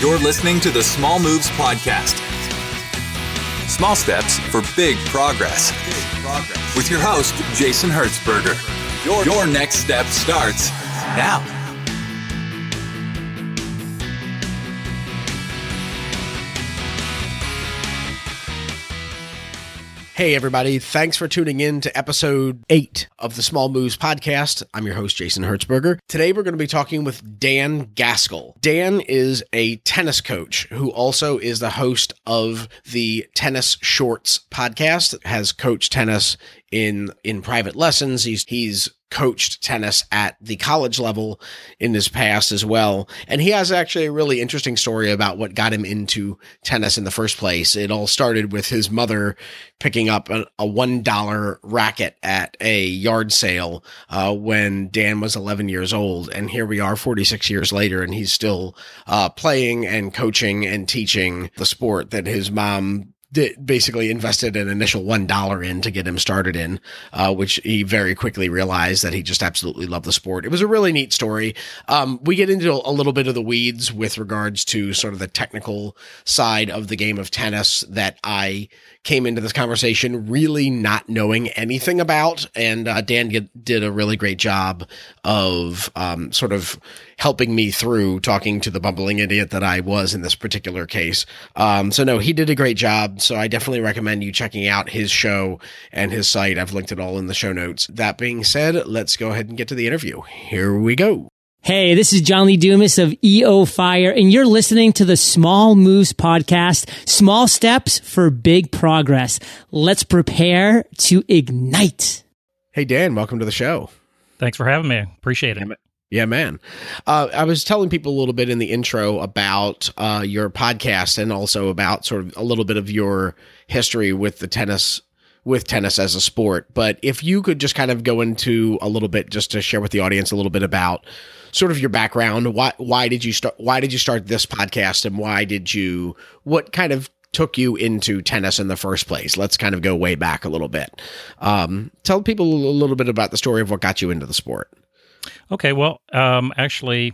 You're listening to the Small Moves Podcast. Small steps for big progress. With your host, Jason Hertzberger. Your, next step starts now. Hey, everybody. Thanks for tuning in to episode eight of the Small Moves podcast. I'm your host, Jason Hertzberger. Today, we're going to be talking with Dan Gaskell. Dan is a tennis coach who also is the host of the Tennis Shorts podcast, has coached tennis in in private lessons. He's he's coached tennis at the college level in his past as well. And he has actually a really interesting story about what got him into tennis in the first place. It all started with his mother picking up a, a $1 racket at a yard sale uh, when Dan was 11 years old. And here we are 46 years later, and he's still uh, playing and coaching and teaching the sport that his mom basically invested an initial one dollar in to get him started in, uh, which he very quickly realized that he just absolutely loved the sport. It was a really neat story. Um, we get into a little bit of the weeds with regards to sort of the technical side of the game of tennis that I came into this conversation really not knowing anything about, and uh, Dan did a really great job of um, sort of helping me through talking to the bumbling idiot that I was in this particular case. Um, so no, he did a great job. So I definitely recommend you checking out his show and his site. I've linked it all in the show notes. That being said, let's go ahead and get to the interview. Here we go. Hey, this is John Lee Dumas of EO Fire, and you're listening to the Small Moves podcast, small steps for big progress. Let's prepare to ignite. Hey, Dan, welcome to the show. Thanks for having me. Appreciate it. Yeah, man. Uh, I was telling people a little bit in the intro about uh, your podcast and also about sort of a little bit of your history with the tennis with tennis as a sport. But if you could just kind of go into a little bit, just to share with the audience a little bit about sort of your background. Why why did you start? Why did you start this podcast, and why did you? What kind of took you into tennis in the first place? Let's kind of go way back a little bit. Um, tell people a little bit about the story of what got you into the sport. Okay, well, um, actually,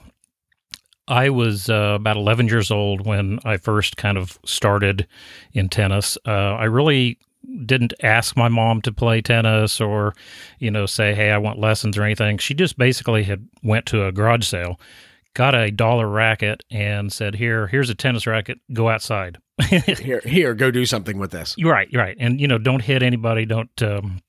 I was uh, about 11 years old when I first kind of started in tennis. Uh, I really didn't ask my mom to play tennis or you know say hey i want lessons or anything. She just basically had went to a garage sale got a dollar racket and said here here's a tennis racket. Go outside. Here here go do something with this. You're right you're right. And you know don't hit anybody don't um,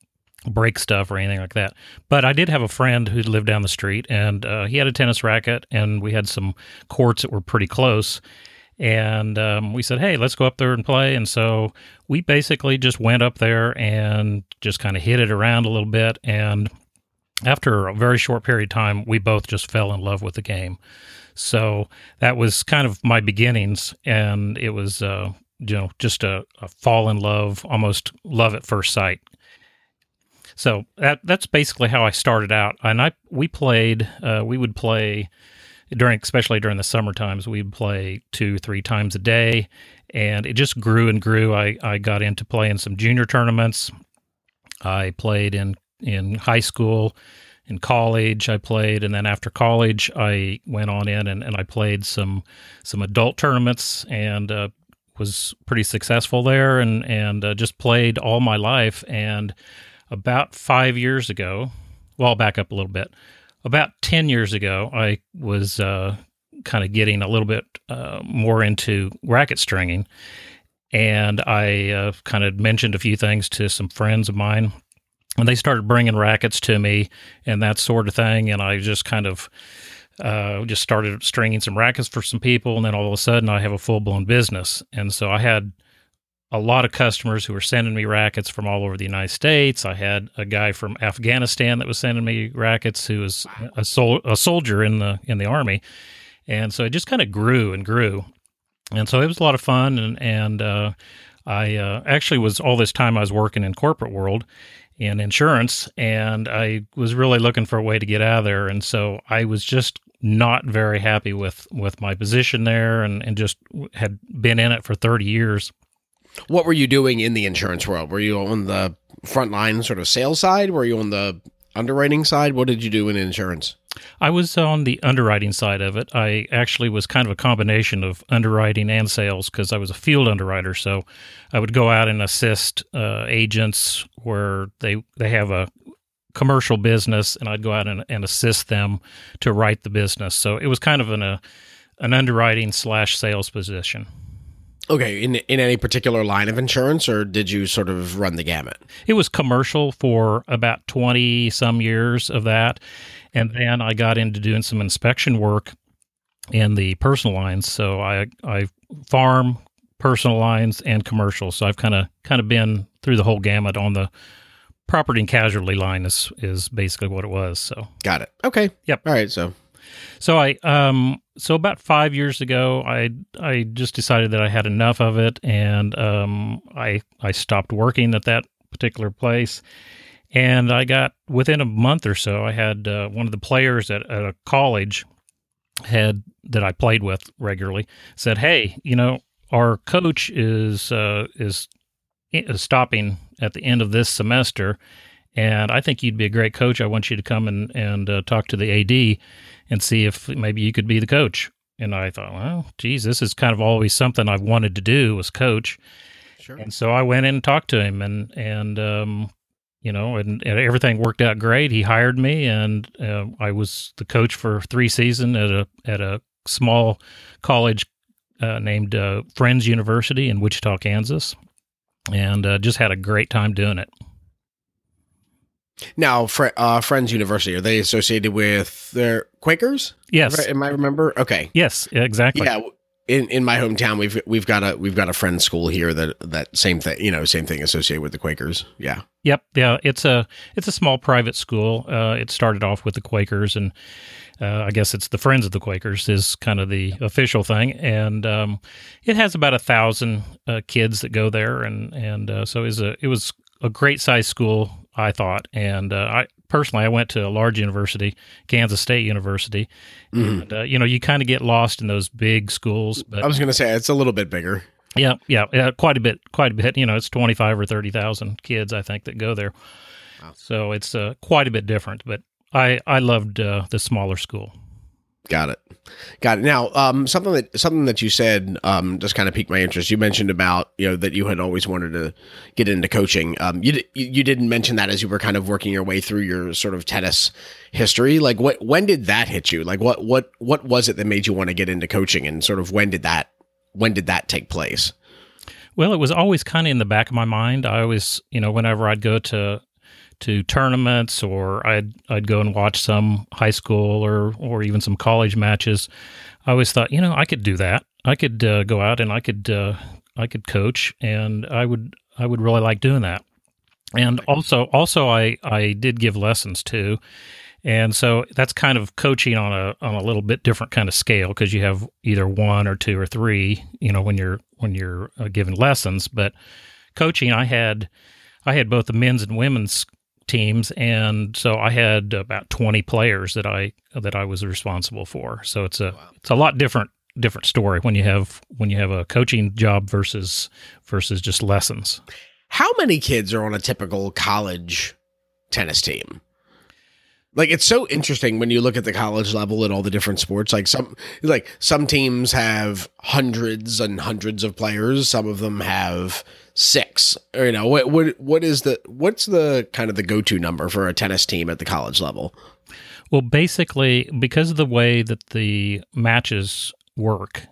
break stuff or anything like that. But i did have a friend who lived down the street and uh, he had a tennis racket and we had some courts that were pretty close and um, we said, hey, let's go up there and play. And so we basically just went up there and just kind of hit it around a little bit. And after a very short period of time, we both just fell in love with the game. So that was kind of my beginnings. And it was, uh, you know, just a, a fall in love, almost love at first sight. So that that's basically how I started out. And I we played, uh, we would play during especially during the summer times we'd play two three times a day. And it just grew and grew. I i got into playing some junior tournaments. I played in in high school in college i played and then after college i went on in and, and i played some some adult tournaments and uh, was pretty successful there and and uh, just played all my life. And about five years ago well i'll back up a little bit about 10 years ago, I was uh, kind of getting a little bit uh, more into racket stringing. And I uh, kind of mentioned a few things to some friends of mine. And they started bringing rackets to me and that sort of thing. And I just kind of uh, just started stringing some rackets for some people. And then all of a sudden, I have a full blown business. And so I had a lot of customers who were sending me rackets from all over the United States. I had a guy from Afghanistan that was sending me rackets who was a, sol- a soldier in the in the army, and so it just kind of grew and grew, and so it was a lot of fun. And and uh, I uh, actually was all this time I was working in corporate world in insurance, and I was really looking for a way to get out of there, and so I was just not very happy with with my position there, and and just had been in it for thirty years what were you doing in the insurance world? Were you on the front line sort of sales side? Were you on the underwriting side? What did you do in insurance? I was on the underwriting side of it. I actually was kind of a combination of underwriting and sales because I was a field underwriter. So I would go out and assist uh, agents where they they have a commercial business, and I'd go out and, and assist them to write the business. So it was kind of an a, an underwriting slash sales position. Okay, in in any particular line of insurance, or did you sort of run the gamut? It was commercial for about twenty some years of that, and then I got into doing some inspection work in the personal lines. So I I farm, personal lines, and commercial. So I've kind of kind of been through the whole gamut on the property and casualty line is is basically what it was. So got it. Okay. Yep. All right. So so I um so about five years ago I I just decided that I had enough of it and um I I stopped working at that particular place. And I got within a month or so I had uh, one of the players at, at a college had that I played with regularly said hey you know our coach is uh, is stopping at the end of this semester and I think you'd be a great coach. I want you to come and and uh, talk to the AD and see if maybe you could be the coach. And I thought, well, geez, this is kind of always something I've wanted to do was coach. Sure. And so I went in and talked to him, and and um, you know, and, and, everything worked out great. He hired me, and uh, I was the coach for three seasons at a at a small college uh, named uh, Friends University in Wichita, Kansas, and uh, just had a great time doing it. Now, Fr- uh, Friends University are they associated with their Quakers? Yes. Am I remember? Okay. Yes, exactly. Yeah. In in my hometown, we've we've got a we've got a friend school here that that same thing you know same thing associated with the Quakers. Yeah. Yep. Yeah. It's a it's a small private school. Uh, it started off with the Quakers, and uh, I guess it's the Friends of the Quakers is kind of the official thing, and um, it has about a thousand uh, kids that go there, and and uh, so is a it was a great size school I thought. And uh, I personally, I went to a large university, Kansas State University, mm-hmm. and uh, you know, you kind of get lost in those big schools. But I was going to say it's a little bit bigger. Yeah, yeah, yeah, quite a bit, quite a bit. You know, it's twenty five or thirty thousand kids, I think, that go there. Wow. So it's uh, quite a bit different. But I I loved uh, the smaller school. Got it. Got it. Now, um, something that something that you said um, just kind of piqued my interest. You mentioned about you know that you had always wanted to get into coaching. Um, you you didn't mention that as you were kind of working your way through your sort of tennis history. Like, what when did that hit you? Like, what what what was it that made you want to get into coaching, and sort of when did that when did that take place? Well, it was always kind of in the back of my mind. I always, you know, whenever I'd go to to tournaments or I'd I'd go and watch some high school or or even some college matches. I always thought, you know, I could do that. I could uh, go out and I could uh, I could coach, and I would I would really like doing that. And also also I I did give lessons too. And so that's kind of coaching on a on a little bit different kind of scale because you have either one or two or three, you know, when you're when you're uh, giving lessons. But coaching, I had I had both the men's and women's teams, and so I had about twenty players that I that I was responsible for. So it's a wow. it's a lot different different story when you have when you have a coaching job versus versus just lessons. How many kids are on a typical college tennis team? Like it's so interesting when you look at the college level and all the different sports. Like some like some teams have hundreds and hundreds of players. Some of them have six. Or, you know what what what is the what's the kind of the go to number for a tennis team at the college level? Well, basically, because of the way that the matches work,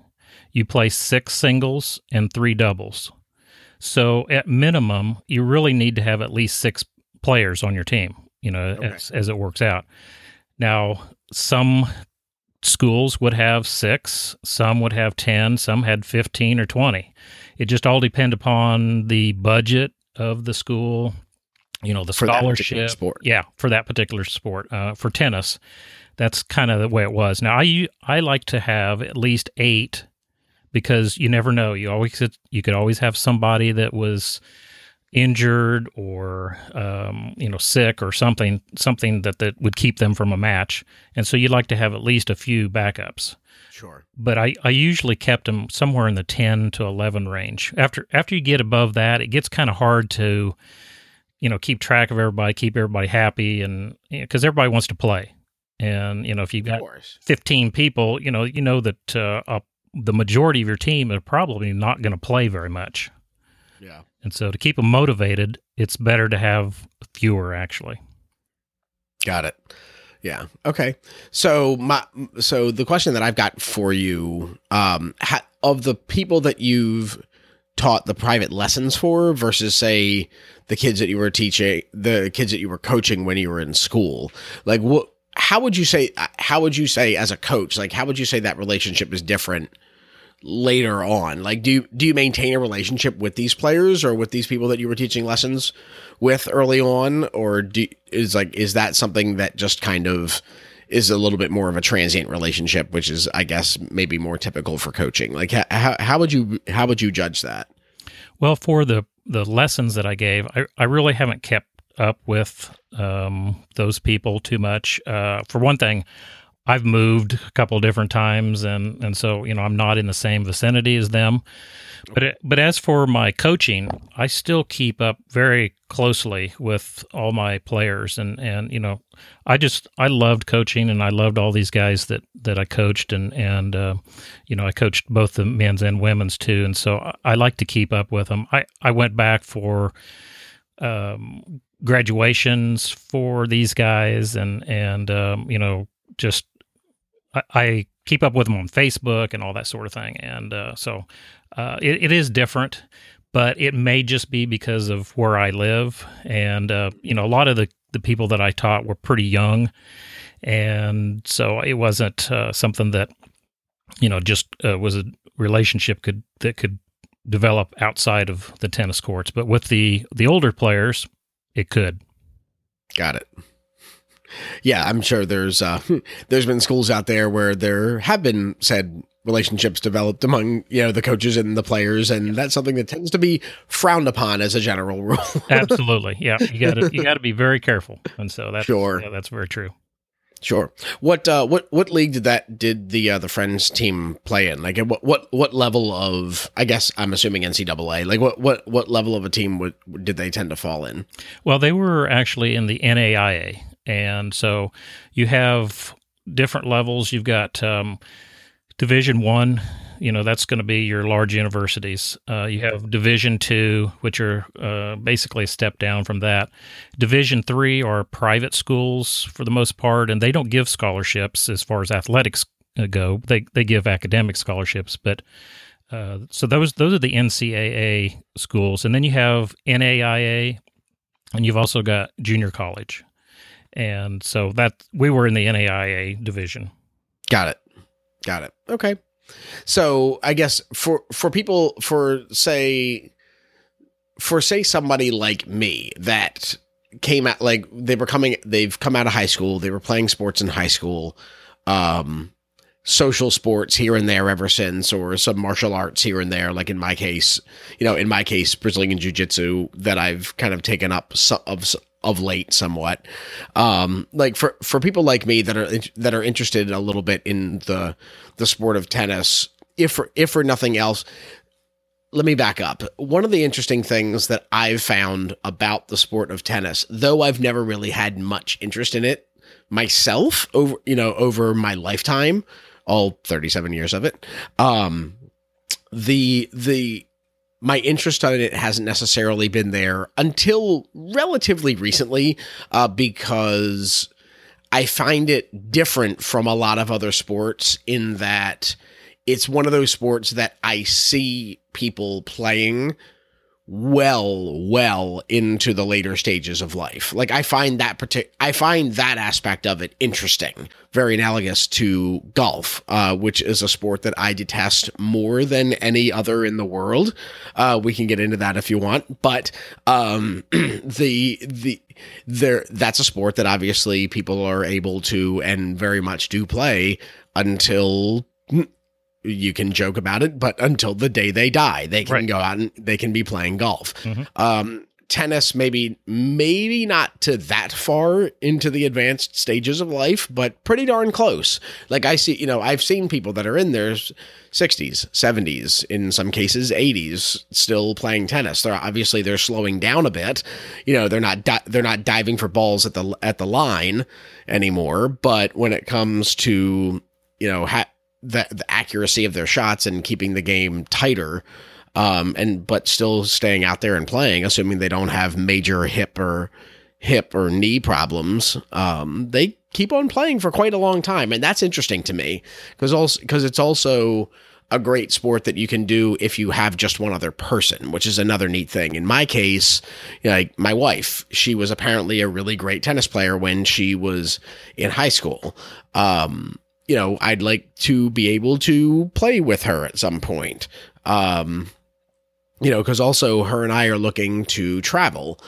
you play six singles and three doubles. So at minimum, you really need to have at least six players on your team you know, okay. as, as it works out. Now, some schools would have six, some would have 10, some had 15 or 20. It just all depend upon the budget of the school, you know, the for scholarship. sport. Yeah, for that particular sport. Uh, for tennis, that's kind of the way it was. Now, I, I like to have at least eight because you never know. You always you could always have somebody that was injured or um, you know sick or something something that that would keep them from a match. And so you'd like to have at least a few backups. Sure. But i i usually kept them somewhere in the 10 to 11 range. After after you get above that it gets kind of hard to you know keep track of everybody keep everybody happy and because you know, everybody wants to play. And you know, if you've got 15 people, you know, you know that uh, uh, the majority of your team are probably not going to play very much. Yeah. And so to keep them motivated, it's better to have fewer actually. Got it. Yeah. Okay. So my so the question that I've got for you, um, ha, of the people that you've taught the private lessons for versus say the kids that you were teaching, the kids that you were coaching when you were in school, like what? How would you say? How would you say as a coach? Like, how would you say that relationship is different later on? Like, do you do you maintain a relationship with these players or with these people that you were teaching lessons with early on, or do is like is that something that just kind of is a little bit more of a transient relationship, which is, I guess, maybe more typical for coaching. Like, how how would you how would you judge that? Well, for the the lessons that I gave, I, I really haven't kept up with um, those people too much. Uh, for one thing, I've moved a couple different times, and and so you know I'm not in the same vicinity as them. But but as for my coaching, I still keep up very closely with all my players, and and you know I just I loved coaching, and I loved all these guys that that I coached, and and uh, you know I coached both the men's and women's too, and so I, I like to keep up with them. I I went back for um, graduations for these guys, and and um, you know just I, I keep up with them on Facebook and all that sort of thing, and uh, so uh, it, it is different. But it may just be because of where I live, and uh, you know, a lot of the the people that I taught were pretty young, and so it wasn't uh, something that you know just uh, was a relationship could that could develop outside of the tennis courts. But with the the older players, it could. Got it. Yeah, I'm sure there's uh, there's been schools out there where there have been said relationships developed among you know the coaches and the players, and that's something that tends to be frowned upon as a general rule. Absolutely, yeah. You got to you got to be very careful, and so that's Sure. yeah, that's very true. sure. What uh, what what league did that did the uh, the friends team play in? Like, what what what level of? I guess I'm assuming NCAA. Like, what what what level of a team would did they tend to fall in? Well, they were actually in the NAIA, and so you have different levels. You've got um, Division One. You know that's going to be your large universities. Uh, you have Division Two, which are uh, basically a step down from that. Division Three are private schools for the most part, and they don't give scholarships as far as athletics uh, go. They they give academic scholarships, but uh, so those those are the NCAA schools, and then you have NAIA, and you've also got junior college, and so that we were in the NAIA division. Got it. Got it. Okay. So I guess for for people for say for say somebody like me that came out like they were coming they've come out of high school, they were playing sports in high school, um social sports here and there ever since or some martial arts here and there like in my case, you know, in my case Brazilian jiu-jitsu that I've kind of taken up so, of of late somewhat. Um like for for people like me that are that are interested a little bit in the the sport of tennis if for if for nothing else let me back up. One of the interesting things that i've found about the sport of tennis though i've never really had much interest in it myself over you know over my lifetime all 37 years of it um the the my interest in it hasn't necessarily been there until relatively recently uh, because I find it different from a lot of other sports in that it's one of those sports that I see people playing well well into the later stages of life. Like i find that partic- i find that aspect of it interesting. Very analogous to golf uh, which is a sport that i detest more than any other in the world. Uh, we can get into that if you want but um, the the there that's a sport that obviously people are able to and very much do play until you can joke about it, but until the day they die, they can Right. go out and they can be playing golf. Mhm. Um, tennis maybe maybe not to that far into the advanced stages of life but pretty darn close like i see you know i've seen people that are in their 60s 70s in some cases 80s still playing tennis they're obviously they're slowing down a bit you know they're not di- they're not diving for balls at the at the line anymore but when it comes to you know ha- the, the accuracy of their shots and keeping the game tighter um, and but still staying out there and playing, assuming they don't have major hip or hip or knee problems. Um, they keep on playing for quite a long time, and that's interesting to me because also because it's also a great sport that you can do if you have just one other person, which is another neat thing. In my case, you know, like my wife, she was apparently a really great tennis player when she was in high school. Um, you know, I'd like to be able to play with her at some point. Um, you know, because also her and I are looking to travel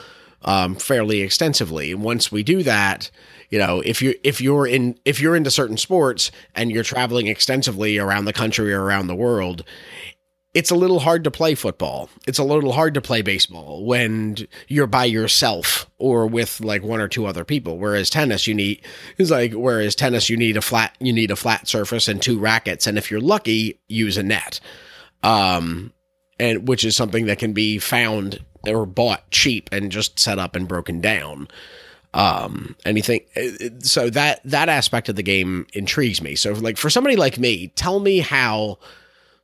um, fairly extensively. Once we do that, you know, if you if you're in if you're into certain sports and you're traveling extensively around the country or around the world, it's a little hard to play football. It's a little hard to play baseball when you're by yourself or with like one or two other people. Whereas tennis, you need is like whereas tennis, you need a flat you need a flat surface and two rackets, and if you're lucky, use a net. Um, and which is something that can be found or bought cheap and just set up and broken down. Um, anything so that that aspect of the game intrigues me. So like for somebody like me, tell me how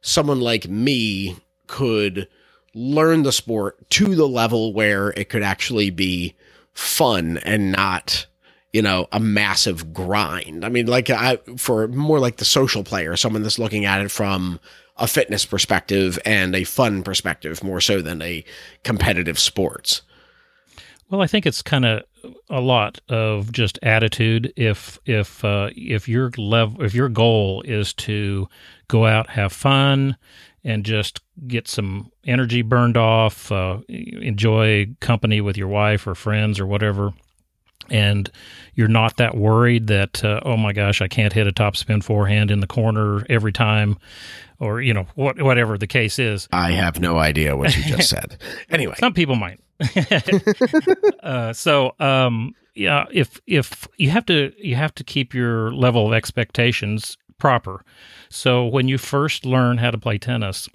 someone like me could learn the sport to the level where it could actually be fun and not you know a massive grind i mean like i for more like the social player someone that's looking at it from a fitness perspective and a fun perspective more so than a competitive sports. Well, I think it's kind of a lot of just attitude. If if uh, if your level, if your goal is to go out, have fun, and just get some energy burned off, uh, enjoy company with your wife or friends or whatever, and you're not that worried that uh, oh my gosh, I can't hit a top spin forehand in the corner every time or you know what, whatever the case is. I have no idea what you just said. Anyway, some people might. uh, so um, yeah, if if you have to you have to keep your level of expectations proper. So when you first learn how to play tennis,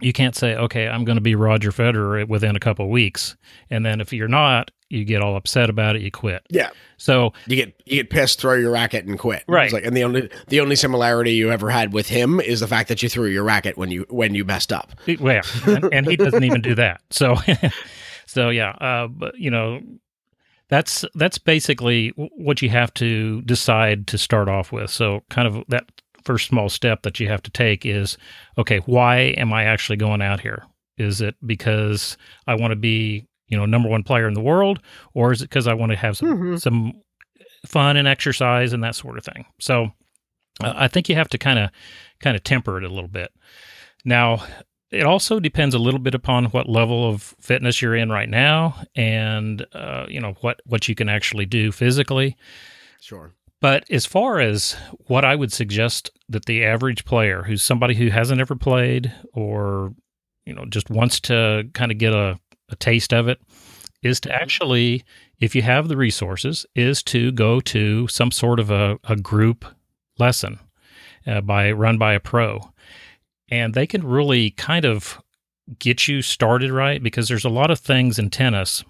you can't say, okay, I'm going to be Roger Federer within a couple weeks, and then if you're not, you get all upset about it, you quit. Yeah. So you get you get pissed, throw your racket, and quit. Right. like, and the only the only similarity you ever had with him is the fact that you threw your racket when you when you messed up. Well, and, and he doesn't even do that. So, so yeah. Uh, but you know, that's that's basically what you have to decide to start off with. So, kind of that first small step that you have to take is okay, why am I actually going out here? Is it because I want to be you know number one player in the world, or is it because I want to have some mm-hmm. some fun and exercise and that sort of thing? So uh, I think you have to kind of kind of temper it a little bit. Now it also depends a little bit upon what level of fitness you're in right now, and uh, you know what what you can actually do physically. Sure. But as far as what I would suggest that the average player, who's somebody who hasn't ever played or you know just wants to kind of get a a taste of it is to mm-hmm. actually, if you have the resources, is to go to some sort of a, a group lesson uh, by run by a pro, and they can really kind of get you started right because there's a lot of things in tennis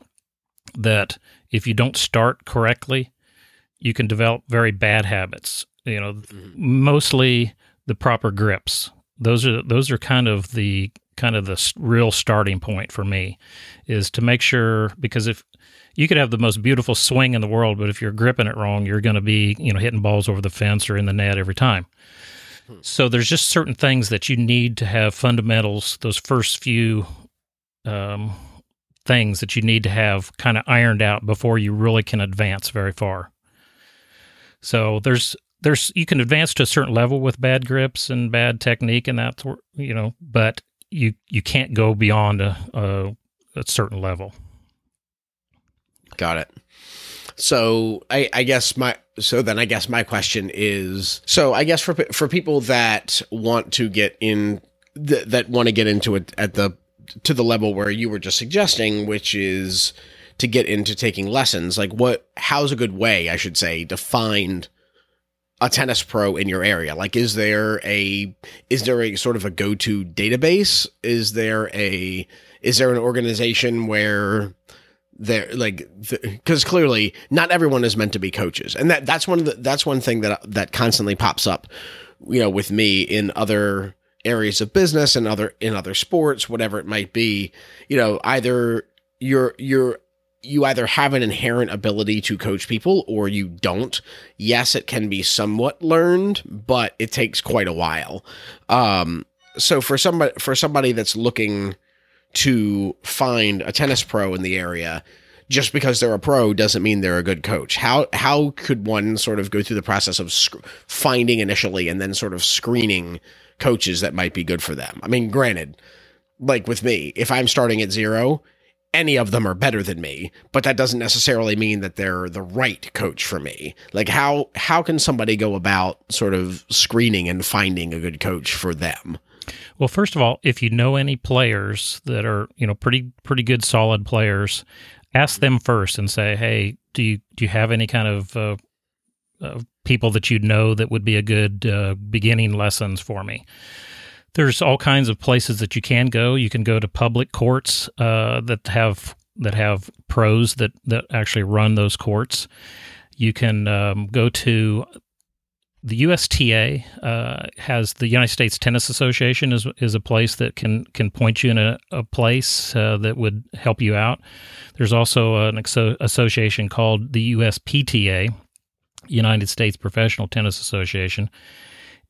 that if you don't start correctly, you can develop very bad habits. You know, mm-hmm. mostly the proper grips. Those are those are kind of the kind of the real starting point for me is to make sure because if you could have the most beautiful swing in the world, but if you're gripping it wrong, you're going to be you know hitting balls over the fence or in the net every time. Hmm. So there's just certain things that you need to have fundamentals. Those first few um, things that you need to have kind of ironed out before you really can advance very far. So there's there's you can advance to a certain level with bad grips and bad technique and that you know, but you you can't go beyond a, a, a certain level. Got it. So I, I guess my so then I guess my question is so I guess for for people that want to get in th- that want to get into it at the to the level where you were just suggesting, which is to get into taking lessons. Like, what? How's a good way, I should say, to find a tennis pro in your area? Like, is there a is there a sort of a go to database? Is there a is there an organization where there like because clearly not everyone is meant to be coaches and that that's one of the that's one thing that that constantly pops up you know with me in other areas of business and other in other sports whatever it might be you know either you're you're you either have an inherent ability to coach people or you don't yes it can be somewhat learned but it takes quite a while um so for somebody for somebody that's looking to find a tennis pro in the area just because they're a pro doesn't mean they're a good coach. How how could one sort of go through the process of sc- finding initially and then sort of screening coaches that might be good for them? I mean, granted, like with me, if I'm starting at zero, any of them are better than me, but that doesn't necessarily mean that they're the right coach for me. Like how how can somebody go about sort of screening and finding a good coach for them? Well, first of all, if you know any players that are, you know, pretty pretty good solid players, ask them first and say, "Hey, do you do you have any kind of uh, uh, people that you'd know that would be a good uh, beginning lessons for me?" There's all kinds of places that you can go. You can go to public courts uh, that have that have pros that that actually run those courts. You can um, go to the USTA uh, has the United States Tennis Association is is a place that can can point you in a, a place uh, that would help you out. There's also an exo- association called the USPTA, United States Professional Tennis Association,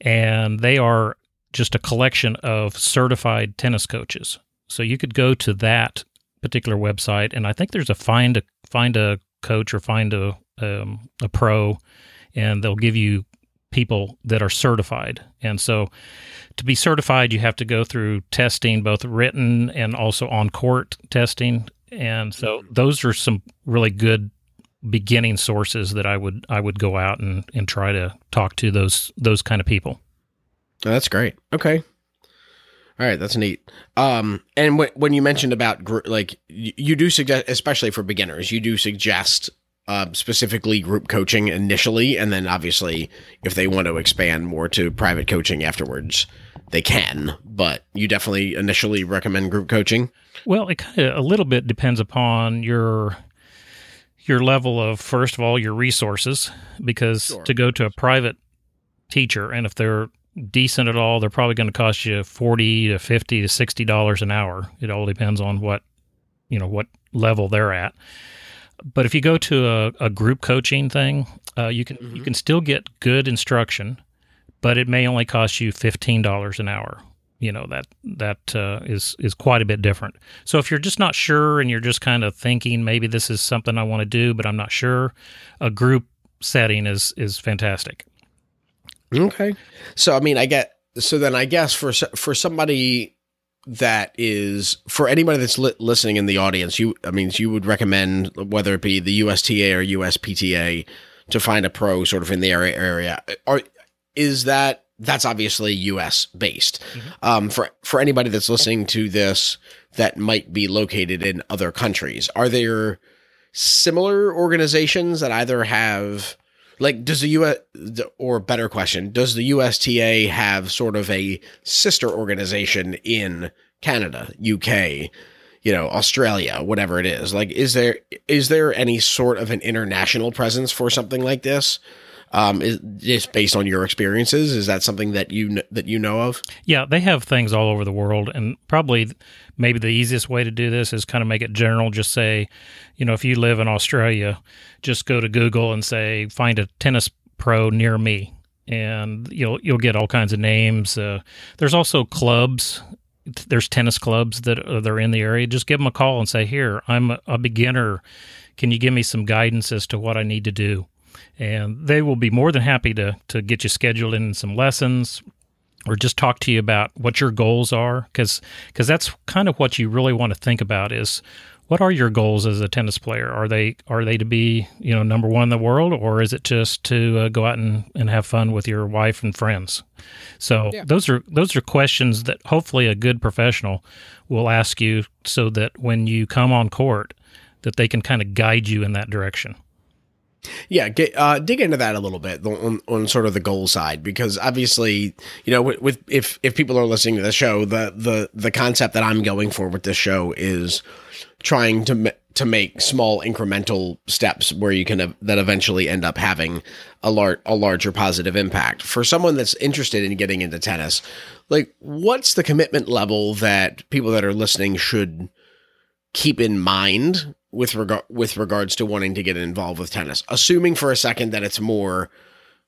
and they are just a collection of certified tennis coaches. So you could go to that particular website, and I think there's a find a find a coach or find a um, a pro, and they'll give you people that are certified. And so to be certified, you have to go through testing, both written and also on court testing. And so those are some really good beginning sources that I would I would go out and, and try to talk to those those kind of people. Oh, that's great. Okay. All right, that's neat. Um, and w- when you mentioned about gr- like you, you do suggest, especially for beginners, you do suggest uh, specifically group coaching initially, and then obviously if they want to expand more to private coaching afterwards, they can. But you definitely initially recommend group coaching. Well, it kind of a little bit depends upon your your level of first of all your resources, because sure. to go to a private teacher, and if they're decent at all, they're probably going to cost you forty to fifty to sixty dollars an hour. It all depends on what you know what level they're at but if you go to a, a group coaching thing, uh, you can mm-hmm. you can still get good instruction, but it may only cost you fifteen dollars an hour. You know that that uh, is is quite a bit different. So if you're just not sure and you're just kind of thinking maybe this is something I want to do, but I'm not sure, a group setting is is fantastic. Okay, so I mean, I get so then I guess for for somebody that is for anybody that's li- listening in the audience you i mean you would recommend whether it be the usta or uspta to find a pro sort of in the area area. Or is that that's obviously us based. Mm-hmm. um, for for anybody that's listening to this that might be located in other countries are there similar organizations that either have like does the US or better question does the USTA have sort of a sister organization in Canada, UK, you know, Australia, whatever it is. Like is there is there any sort of an international presence for something like this? Um, is just based on your experiences? Is that something that you that you know of? Yeah, they have things all over the world, and probably maybe the easiest way to do this is kind of make it general. Just say, you know, if you live in Australia, just go to Google and say find a tennis pro near me, and you'll you'll get all kinds of names. Uh, there's also clubs. There's tennis clubs that are, that are in the area. Just give them a call and say, "Here, I'm a beginner. Can you give me some guidance as to what I need to do?" And they will be more than happy to to get you scheduled in some lessons or just talk to you about what your goals are because because that's kind of what you really want to think about is what are your goals as a tennis player? Are they are they to be you know number one in the world, or is it just to uh, go out and, and have fun with your wife and friends? So yeah. those are those are questions that hopefully a good professional will ask you, so that when you come on court, that they can kind of guide you in that direction. Yeah, get, uh, dig into that a little bit on, on sort of the goal side because obviously, you know, with, with if if people are listening to the show, the the the concept that I'm going for with this show is trying to to make small incremental steps where you can that eventually end up having a lar- a larger positive impact. For someone that's interested in getting into tennis, like what's the commitment level that people that are listening should keep in mind with regard with regards to wanting to get involved with tennis? Assuming for a second that it's more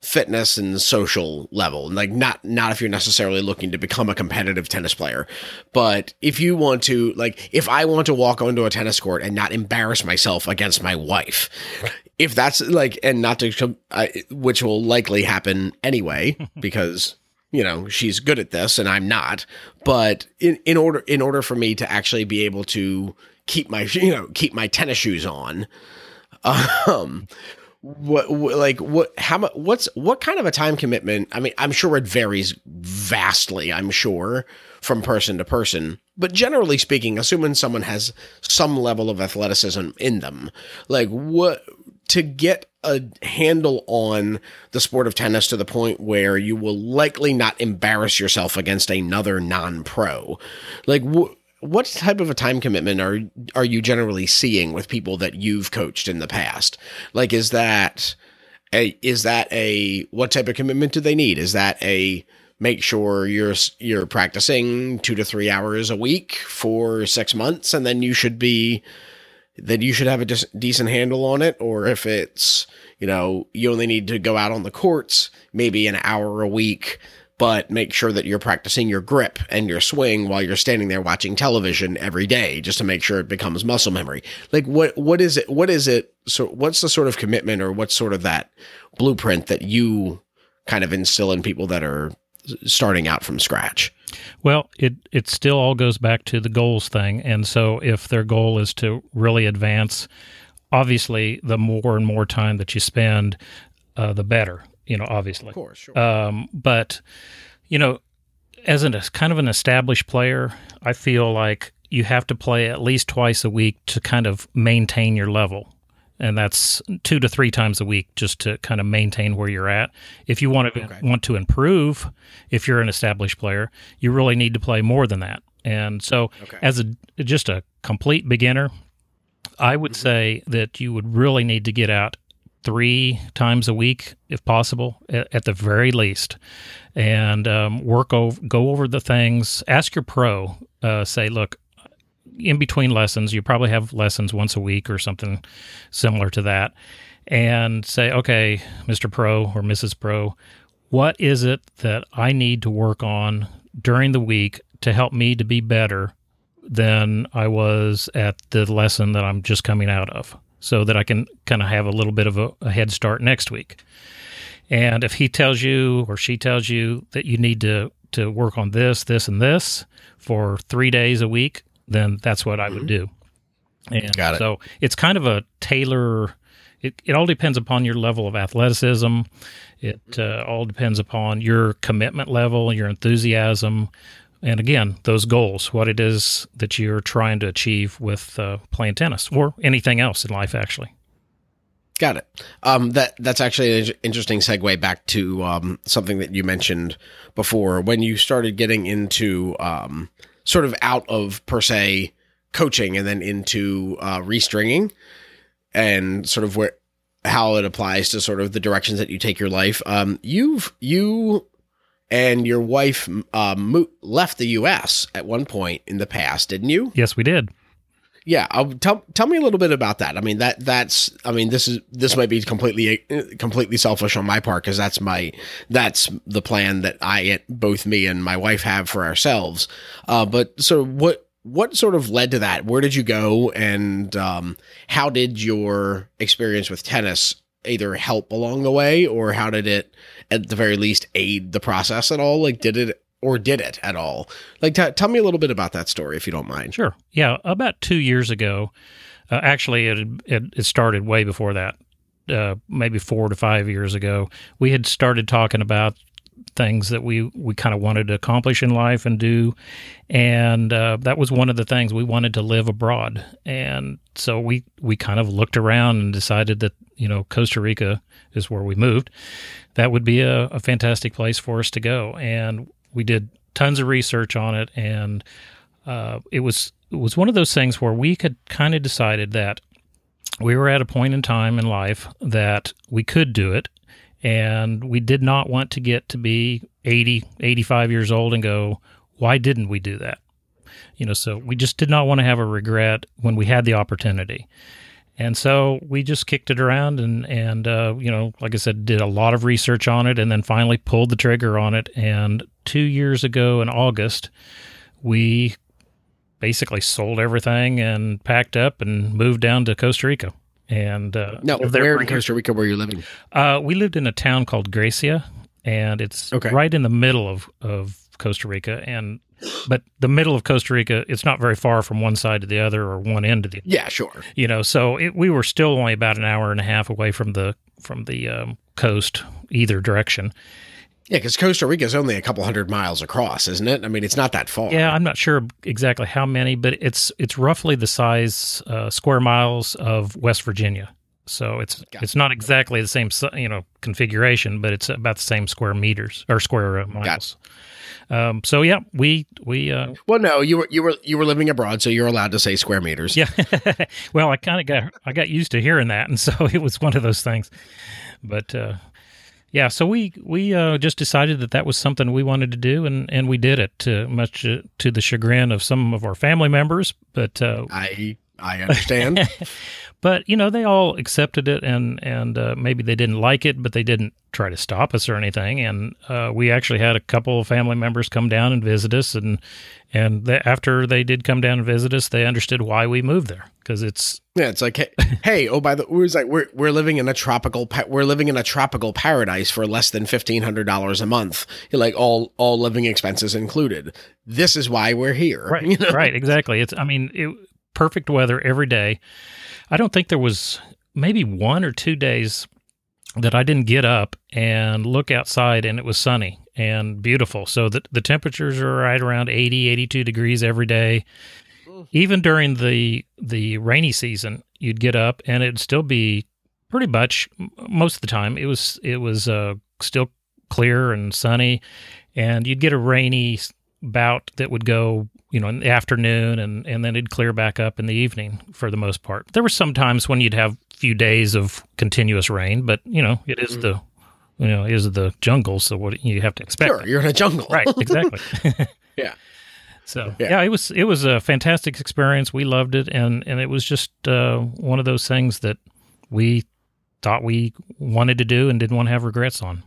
fitness and social level like not not if you're necessarily looking to become a competitive tennis player but if you want to like if i want to walk onto a tennis court and not embarrass myself against my wife if that's like and not to I, which will likely happen anyway because you know she's good at this and i'm not but in, in order in order for me to actually be able to keep my you know keep my tennis shoes on. Um what, what, like what how much what's what kind of a time commitment? I mean i'm sure it varies vastly i'm sure from person to person. But generally speaking assuming someone has some level of athleticism in them like what to get a handle on the sport of tennis to the point where you will likely not embarrass yourself against another non-pro like what type of a time commitment are are you generally seeing with people that you've coached in the past? Like, is that a is that a what type of commitment do they need? Is that a make sure you're you're practicing two to three hours a week for six months, and then you should be then you should have a decent handle on it, or if it's you know you only need to go out on the courts maybe an hour a week but make sure that you're practicing your grip and your swing while you're standing there watching television every day just to make sure it becomes muscle memory. Like what what is it what is it so what's the sort of commitment or what's sort of that blueprint that you kind of instill in people that are starting out from scratch? Well, it it still all goes back to the goals thing. And so if their goal is to really advance, obviously the more and more time that you spend, uh, the better you know, obviously. Of course, sure. Um, but, you know, as a kind of an established player, I feel like you have to play at least twice a week to kind of maintain your level. And that's two to three times a week just to kind of maintain where you're at. If you want to okay. want to improve, if you're an established player, you really need to play more than that. And so, okay. as a just a complete beginner, I would mm-hmm. say that you would really need to get out three times a week, if possible, at, the very least, and um, work over, go over the things. Ask your pro. Uh, say, look, in between lessons, you probably have lessons once a week or something similar to that, and say, okay, Mister Pro or Mrs. Pro, what is it that I need to work on during the week to help me to be better than I was at the lesson that I'm just coming out of? So that I can kind of have a little bit of a, a, head start next week. And if he tells you or she tells you that you need to to work on this, this, and this for three days a week, then that's what I would mm-hmm. do. And Got it. So it's kind of a tailor. It, it all depends upon your level of athleticism. It uh, all depends upon your commitment level, your enthusiasm, and again, those goals, what it is that you're trying to achieve with uh, playing tennis or anything else in life, actually. Got it. Um, that that's actually an interesting segue back to um, something that you mentioned before when you started getting into um, sort of out of per se coaching and then into uh, restringing and sort of where how it applies to sort of the directions that you take your life. Um, you've you and your wife uh, mo- left the U.S. at one point in the past, didn't you? Yes, we did. Yeah, I'll, tell tell me a little bit about that. I mean that that's I mean this is this might be completely completely selfish on my part because that's my that's the plan that I both me and my wife have for ourselves. Uh, but so what what sort of led to that? Where did you go, and um, how did your experience with tennis either help along the way, or how did it at the very least aid the process at all? Like, did it or did it at all? Like, t- tell me a little bit about that story, if you don't mind. Sure. Yeah, about two years ago, uh, actually, it, it it started way before that. Uh, maybe four to five years ago, we had started talking about things that we we kind of wanted to accomplish in life and do, and uh, that was one of the things we wanted to live abroad. And so we we kind of looked around and decided that you know Costa Rica is where we moved. That would be a, a fantastic place for us to go, and we did tons of research on it, and uh, it was it was one of those things where we could kind of decided that we were at a point in time in life that we could do it. And we did not want to get to be 80 85 years old and go why didn't we do that? You know so we just did not want to have a regret when we had the opportunity and so we just kicked it around and and uh, you know like i said did a lot of research on it and then finally pulled the trigger on it and two years ago in august we basically sold everything and packed up and moved down to costa rica and uh, No, where in. Costa Rica were you living? Uh, we lived in a town called Grecia, and it's Okay. right in the middle of, of Costa Rica. And but the middle of Costa Rica, it's not very far from one side to the other or one end to the other. Yeah, sure. you know. So it, we were still only about an hour and a half away from the from the um, coast either direction. Yeah, because Costa Rica is only a couple hundred miles across, isn't it? I mean, it's not that far. Yeah, I'm not sure exactly how many, but it's it's roughly the size uh, square miles of West Virginia. So it's it's not exactly the same you know configuration, but it's about the same square meters or square uh, miles. Um, so yeah, we we uh, Well, no, you were you were you were living abroad, so you're allowed to say square meters. yeah. well, I kind of got I got used to hearing that, and so it was one of those things. But uh, yeah, so we we uh, just decided that that was something we wanted to do, and and we did it. To, much uh, to the chagrin of some of our family members, but uh, I I understand. but you know they all accepted it, and and uh, maybe they didn't like it, but they didn't try to stop us or anything. And uh, we actually had a couple of family members come down and visit us, and and the, after they did come down and visit us, they understood why we moved there because it's yeah, it's like hey, hey, oh by the it was like we're we're living in a tropical pa- we're living in a tropical paradise for less than fifteen hundred dollars a month, like all all living expenses included. This is why we're here. right you know? right exactly it's i mean it, perfect weather every day. I don't think there was maybe one or two days that i didn't get up and look outside and it was sunny and beautiful. So the, the temperatures are right around 80 82 degrees every day. Even during the the rainy season you'd get up and it'd still be pretty much most of the time it was it was uh, still clear and sunny. And you'd get a rainy bout that would go you know in the afternoon and and then it'd clear back up in the evening for the most part there were some times when you'd have a few days of continuous rain but you know it is the you know it is the jungle so what you have to expect Sure, you're in a jungle. right exactly Yeah. so Yeah. yeah. it was it was a fantastic experience we loved it and and it was just uh, one of those things that we thought we wanted to do and didn't want to have regrets on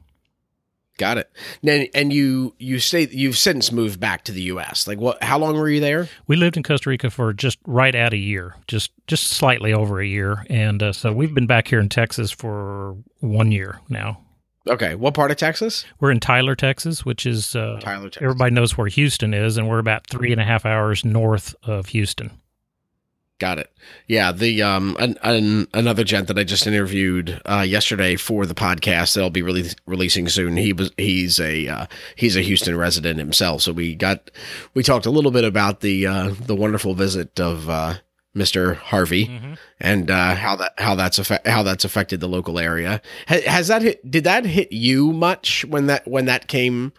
Got it. And, and you you say you've since moved back to the U.S. Like what? How long were you there? we lived in costa rica for just right at a year just just slightly over a year and uh, so we've been back here in texas for one year now Okay, what part of Texas? we're in tyler texas which is uh, Tyler, Texas. everybody knows where houston is and we're about three and a half hours north of houston Got it. Yeah, the um an, an, another gent that I just interviewed uh, yesterday for the podcast that'll be rele- releasing soon. He was he's a uh, he's a Houston resident himself, so we got we talked a little bit about the uh, the wonderful visit of uh, Mr. Harvey and uh, how that how that's affect, how that's affected the local area. Ha- has that hit? Did that hit you much when that when that came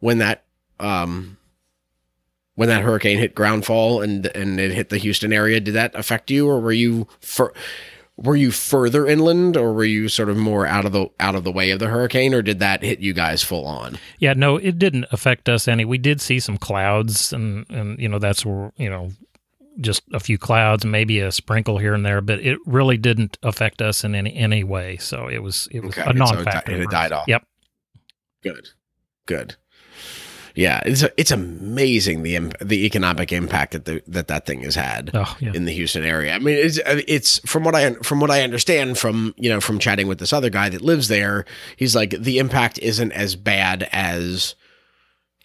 when that um when that hurricane hit groundfall and and it hit the Houston area, did that affect you, or were you for were you further inland, or were you sort of more out of the out of the way of the hurricane, or did that hit you guys full on? Yeah, no, it didn't affect us any. We did see some clouds, and and you know that's where you know just a few clouds, maybe a sprinkle here and there, but it really didn't affect us in any any way. So it was it was Okay, a so it non-factor. it had died off. Yep. Good, good. Yeah, it's it's amazing the the economic impact that the, that that thing has had. Oh yeah. in the Houston area. I mean, it's uh, it's from what I from what I understand from you know from chatting with this other guy that lives there. He's like the impact isn't as bad as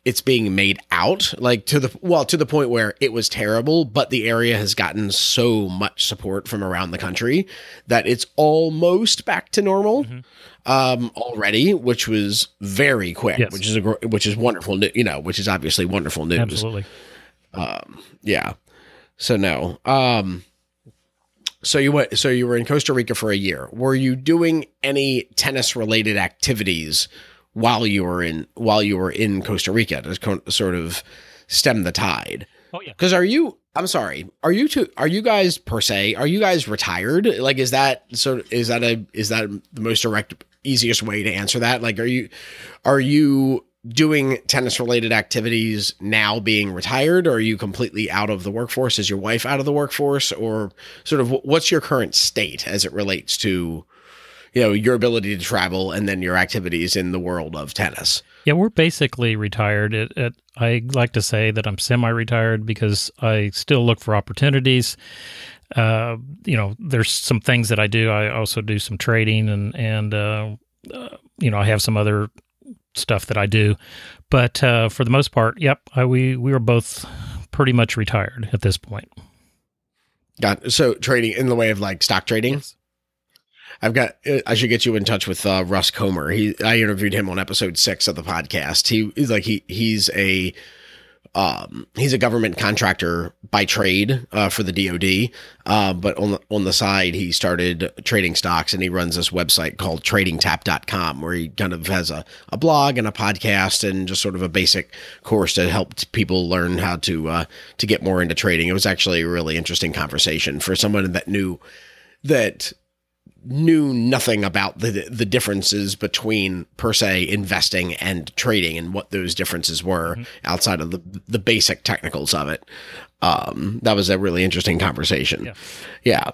it's being made out like to the well to the point where it was terrible but the area has gotten so much support from around the country that it's almost back to normal Mm-hmm. um already which was very quick Yes. which is a which is wonderful you know which is obviously wonderful news Absolutely. yeah so no um so you went so you were in Costa Rica for a year were you doing any tennis related activities while you were in while you were in Costa Rica to co- sort of stem the tide. Oh yeah. because are you I'm sorry are you two are you guys per se are you guys retired? Like is that so is that a is that the most direct easiest way to answer that? Like are you are you doing tennis related activities now being retired? Or are you completely out of the workforce? Is your wife out of the workforce? Or sort of what's your current state as it relates to you know your ability to travel and then your activities in the world of tennis Yeah, we're basically retired. It, it, I like to say that I'm semi-retired because I still look for opportunities. Uh, you know, there's some things that I do. I also do some trading, and and uh, uh, you know, I have some other stuff that I do. But uh, for the most part, yep, I, we we are both pretty much retired at this point. got so trading in the way of like stock trading I've got. I should get you in touch with uh, Russ Comer. He. I interviewed him on episode six of the podcast. He is like he. He's a. Um, he's a government contractor by trade uh, for the DoD, uh, but on the on the side he started trading stocks and he runs this website called TradingTap.com where he kind of has a, a blog and a podcast and just sort of a basic course to help people learn how to uh, to get more into trading. It was actually a really interesting conversation for someone that knew that knew nothing about the the differences between per se investing and trading and what those differences were outside of the the basic technicals of it. Um, that was a really interesting conversation. Yeah. yeah.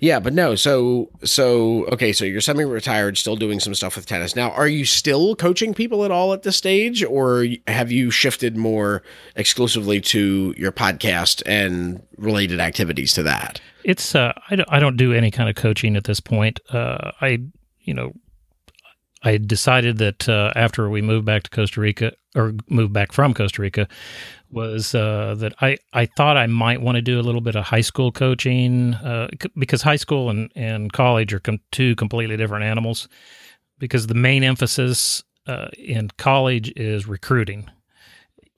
Yeah, but no. So, so okay. So you're semi-retired, still doing some stuff with tennis. Now, are you still coaching people at all at this stage, or have you shifted more exclusively to your podcast and related activities to that? It's uh, I don't, I don't do any kind of coaching at this point. Uh, I you know I decided that uh, after we moved back to Costa Rica or moved back from Costa Rica was uh, that I, I thought I might want to do a little bit of high school coaching uh, c- because high school and, and college are com- two completely different animals because the main emphasis uh, in college is recruiting.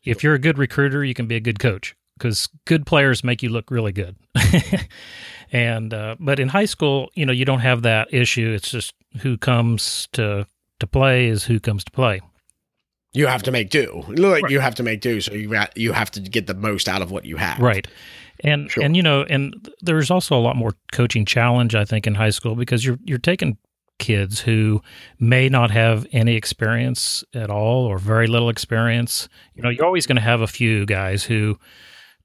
If you're a good recruiter, you can be a good coach because good players make you look really good. and uh, but in high school, you know, you don't have that issue. It's just who comes to to play is who comes to play. You have to make do. Like you have to make do. So you you have to get the most out of what you have. Right. And Sure. and you know, and there's also a lot more coaching challenge I think in high school because you're you're taking kids who may not have any experience at all or very little experience. You know, you're always going to have a few guys who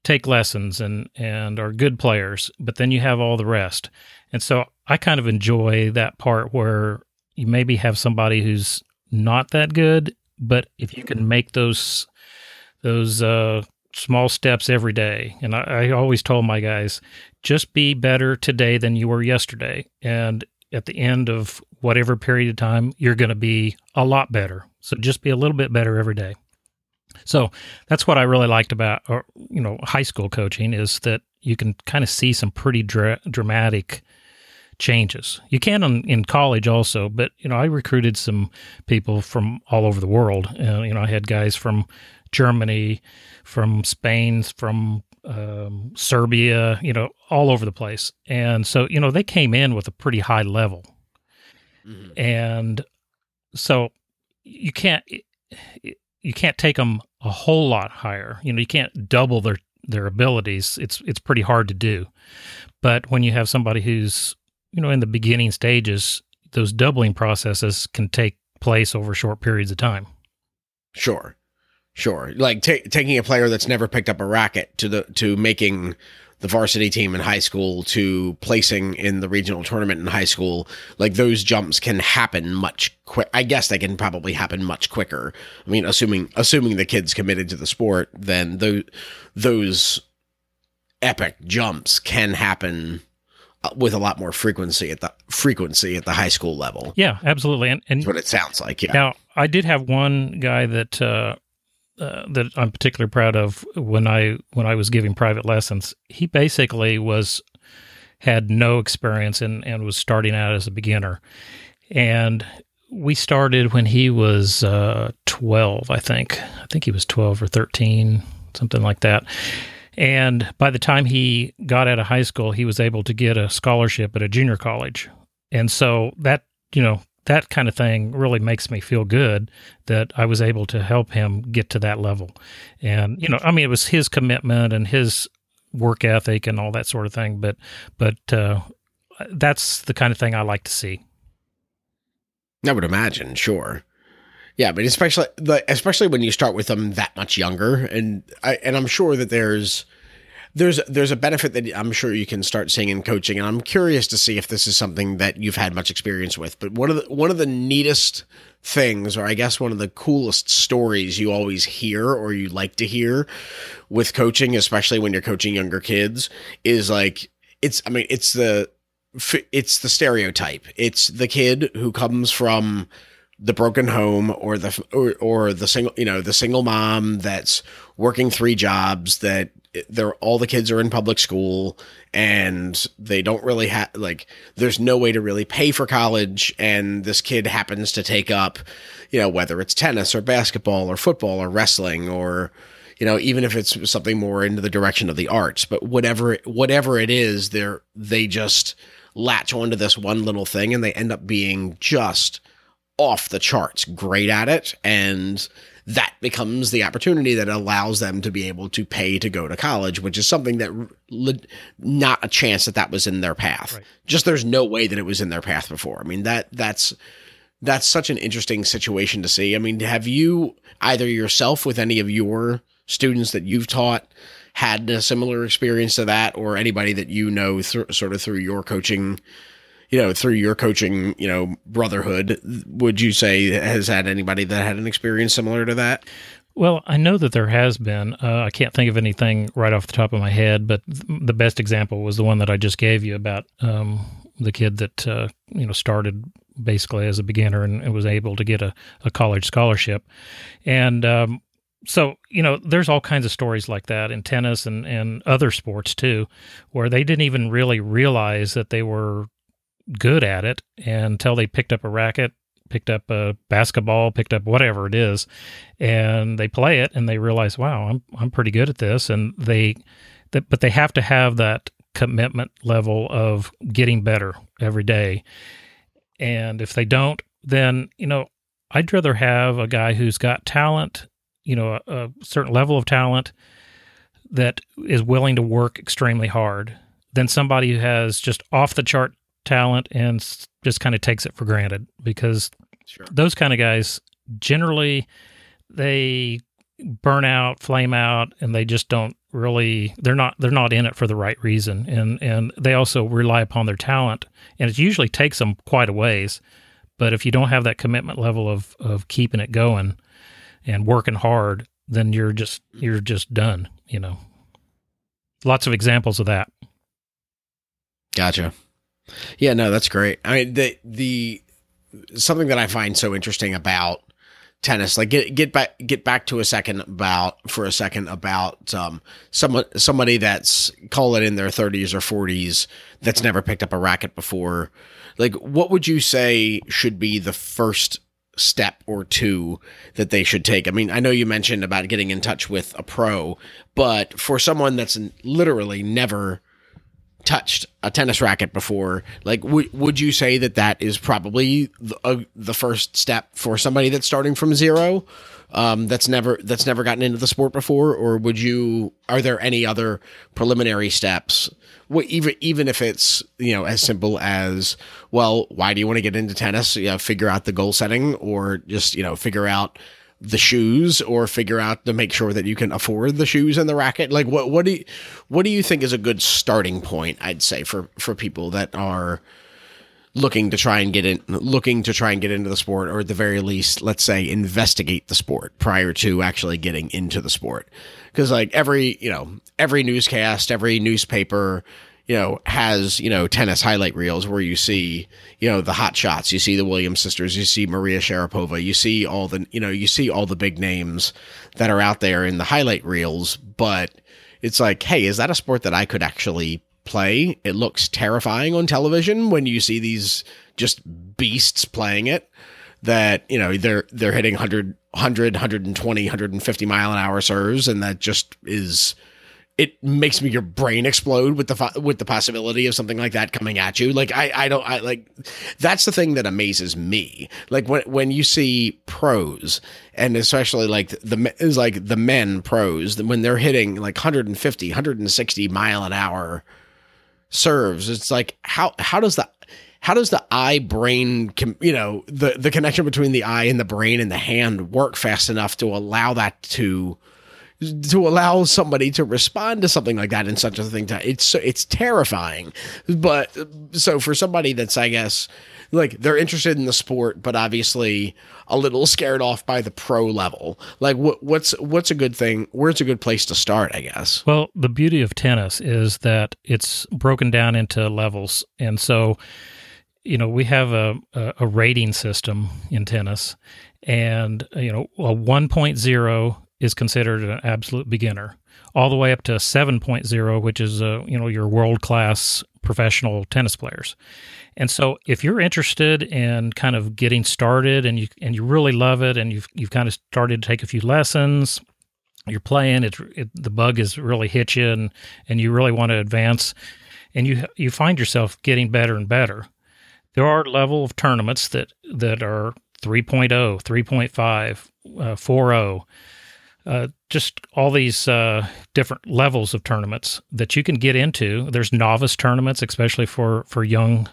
take lessons and and are good players, but then you have all the rest. And so I kind of enjoy that part where you maybe have somebody who's not that good, but if you can make those those uh small steps every day. And I, I always told my guys, just be better today than you were yesterday. And at the end of whatever period of time, you're going to be a lot better. So just be a little bit better every day. So that's what I really liked about, or, you know, high school coaching is that you can kind of see some pretty dra- dramatic changes. You can in, in college also, but you know, I recruited some people from all over the world. Uh, you know, I had guys from Germany, from Spain, from um, Serbia, you know, all over the place. And so, you know, they came in with a pretty high level. Mhm. And so you can't you can't take them a whole lot higher. You know, you can't double their their abilities. It's it's pretty hard to do. But when you have somebody who's, you know, in the beginning stages, those doubling processes can take place over short periods of time. Sure. Sure. Like ta taking a player that's never picked up a racket to the to making the varsity team in high school to placing in the regional tournament in high school, like those jumps can happen much quick. I guess they can probably happen much quicker. I mean, assuming assuming the kid's committed to the sport, then those those epic jumps can happen uh, with a lot more frequency at the frequency at the high school level. Yeah, absolutely. And and That's what it sounds like. Yeah. Now, I did have one guy that uh, uh, that I'm particularly proud of when I when I was giving private lessons. He basically was had no experience and and was starting out as a beginner, and we started when he was uh, 12, I think. I think he was 12 or 13, something like that. And by the time he got out of high school, he was able to get a scholarship at a junior college. And so that, you know, that kind of thing really makes me feel good that I was able to help him get to that level. And, you know, I mean, it was his commitment and his work ethic and all that sort of thing. But, but, uh, that's the kind of thing I like to see. I would imagine, sure. Yeah, but especially especially when you start with them that much younger, and I and I'm sure that there's there's there's a benefit that I'm sure you can start seeing in coaching, and I'm curious to see if this is something that you've had much experience with. But one of the one of the neatest things, or I guess one of the coolest stories you always hear or you like to hear with coaching, especially when you're coaching younger kids, is like it's I mean it's the it's the stereotype. It's the kid who comes from the broken home or the or, or the single you know the single mom that's working three jobs that they're all the kids are in public school and they don't really have like there's no way to really pay for college and this kid happens to take up you know whether it's tennis or basketball or football or wrestling or you know even if it's something more into the direction of the arts but whatever whatever it is they're they just latch onto this one little thing and they end up being just off the charts great at it. And that becomes the opportunity that allows them to be able to pay to go to college which is something that not a chance that that was in their path. Right. just there's no way that it was in their path before. I mean that that's that's such an interesting situation to see. I mean have you either yourself with any of your students that you've taught had a similar experience to that or anybody that you know th- sort of through your coaching you know, through your coaching, you know, brotherhood, would you say has had anybody that had an experience similar to that? Well, I know that there has been. Uh, I can't think of anything right off the top of my head, but th- the best example was the one that I just gave you about um, the kid that uh, you know started basically as a beginner and, and was able to get a, a college scholarship. And um, so you know, there's all kinds of stories like that in tennis and and other sports too, where they didn't even really realize that they were good at it until they picked up a racket, picked up a basketball, picked up whatever it is, and they play it and they realize, wow, I'm I'm pretty good at this, and they, that, but they have to have that commitment level of getting better every day, and if they don't, then you know, I'd rather have a guy who's got talent, you know, a, a certain level of talent that is willing to work extremely hard than somebody who has just off the chart talent and just kind of takes it for granted because sure. those kind of guys generally they burn out, flame out, and they just don't really they're not they're not in it for the right reason. And and they also rely upon their talent and it usually takes them quite a ways. But if you don't have that commitment level of of keeping it going and working hard then you're just you're just done you know. Lots of examples of that. Gotcha yeah, no, that's great. I mean, the the something that I find so interesting about tennis, like get get back get back to a second about for a second about um someone somebody that's call it in their 30s or 40s that's never picked up a racket before. Like, what would you say should be the first step or two that they should take? I mean, I know you mentioned about getting in touch with a pro, but for someone that's literally never touched a tennis racket before like w- would you say that that is probably the, uh, the first step for somebody that's starting from zero um, that's never that's never gotten into the sport before? Or would you are there any other preliminary steps? Even even if it's you know as simple as well why do you want to get into tennis? You know, figure out the goal setting or just you know figure out the shoes or figure out to make sure that you can afford the shoes and the racket? Like what what do you what do you think is a good starting point i'd say for for people that are looking to try and get in looking to try and get into the sport or at the very least let's say investigate the sport prior to actually getting into the sport? Because like every you know every newscast every newspaper you know, has, you know, tennis highlight reels where you see, you know, the hot shots, you see the Williams sisters, you see Maria Sharapova, you see all the, you know, you see all the big names that are out there in the highlight reels, but it's like, hey, is that a sport that I could actually play? It looks terrifying on television when you see these just beasts playing it that, you know, they're they're hitting 100 100 120 150 mile an hour serves and that just is it makes me your brain explode with the with the possibility of something like that coming at you. Like I I don't I like that's the thing that amazes me. Like when when you see pros and especially like the is like the men pros when they're hitting like 150 160 mile an hour serves. It's like how how does that how does the eye brain you know the the connection between the eye and the brain and the hand work fast enough to allow that to to allow somebody to respond to something like that in such a thing to, it's it's terrifying. But so for somebody that's i guess like they're interested in the sport but obviously a little scared off by the pro level like what, what's what's a good thing where's a good place to start i guess? Well the beauty of tennis is that it's broken down into levels. And so you know we have a, a, rating system in tennis and you know a 1.0 is considered an absolute beginner, all the way up to 7.0, which is uh, you know your world class professional tennis players. And so, if you're interested in kind of getting started and you and you really love it, and you've you've kind of started to take a few lessons, you're playing, it, it the bug has really hit you, and and you really want to advance, and you you find yourself getting better and better. There are level of tournaments that that are 3.0, 3.5, uh, 4.0 uh, just all these uh, different levels of tournaments that you can get into. There's novice tournaments, especially for for young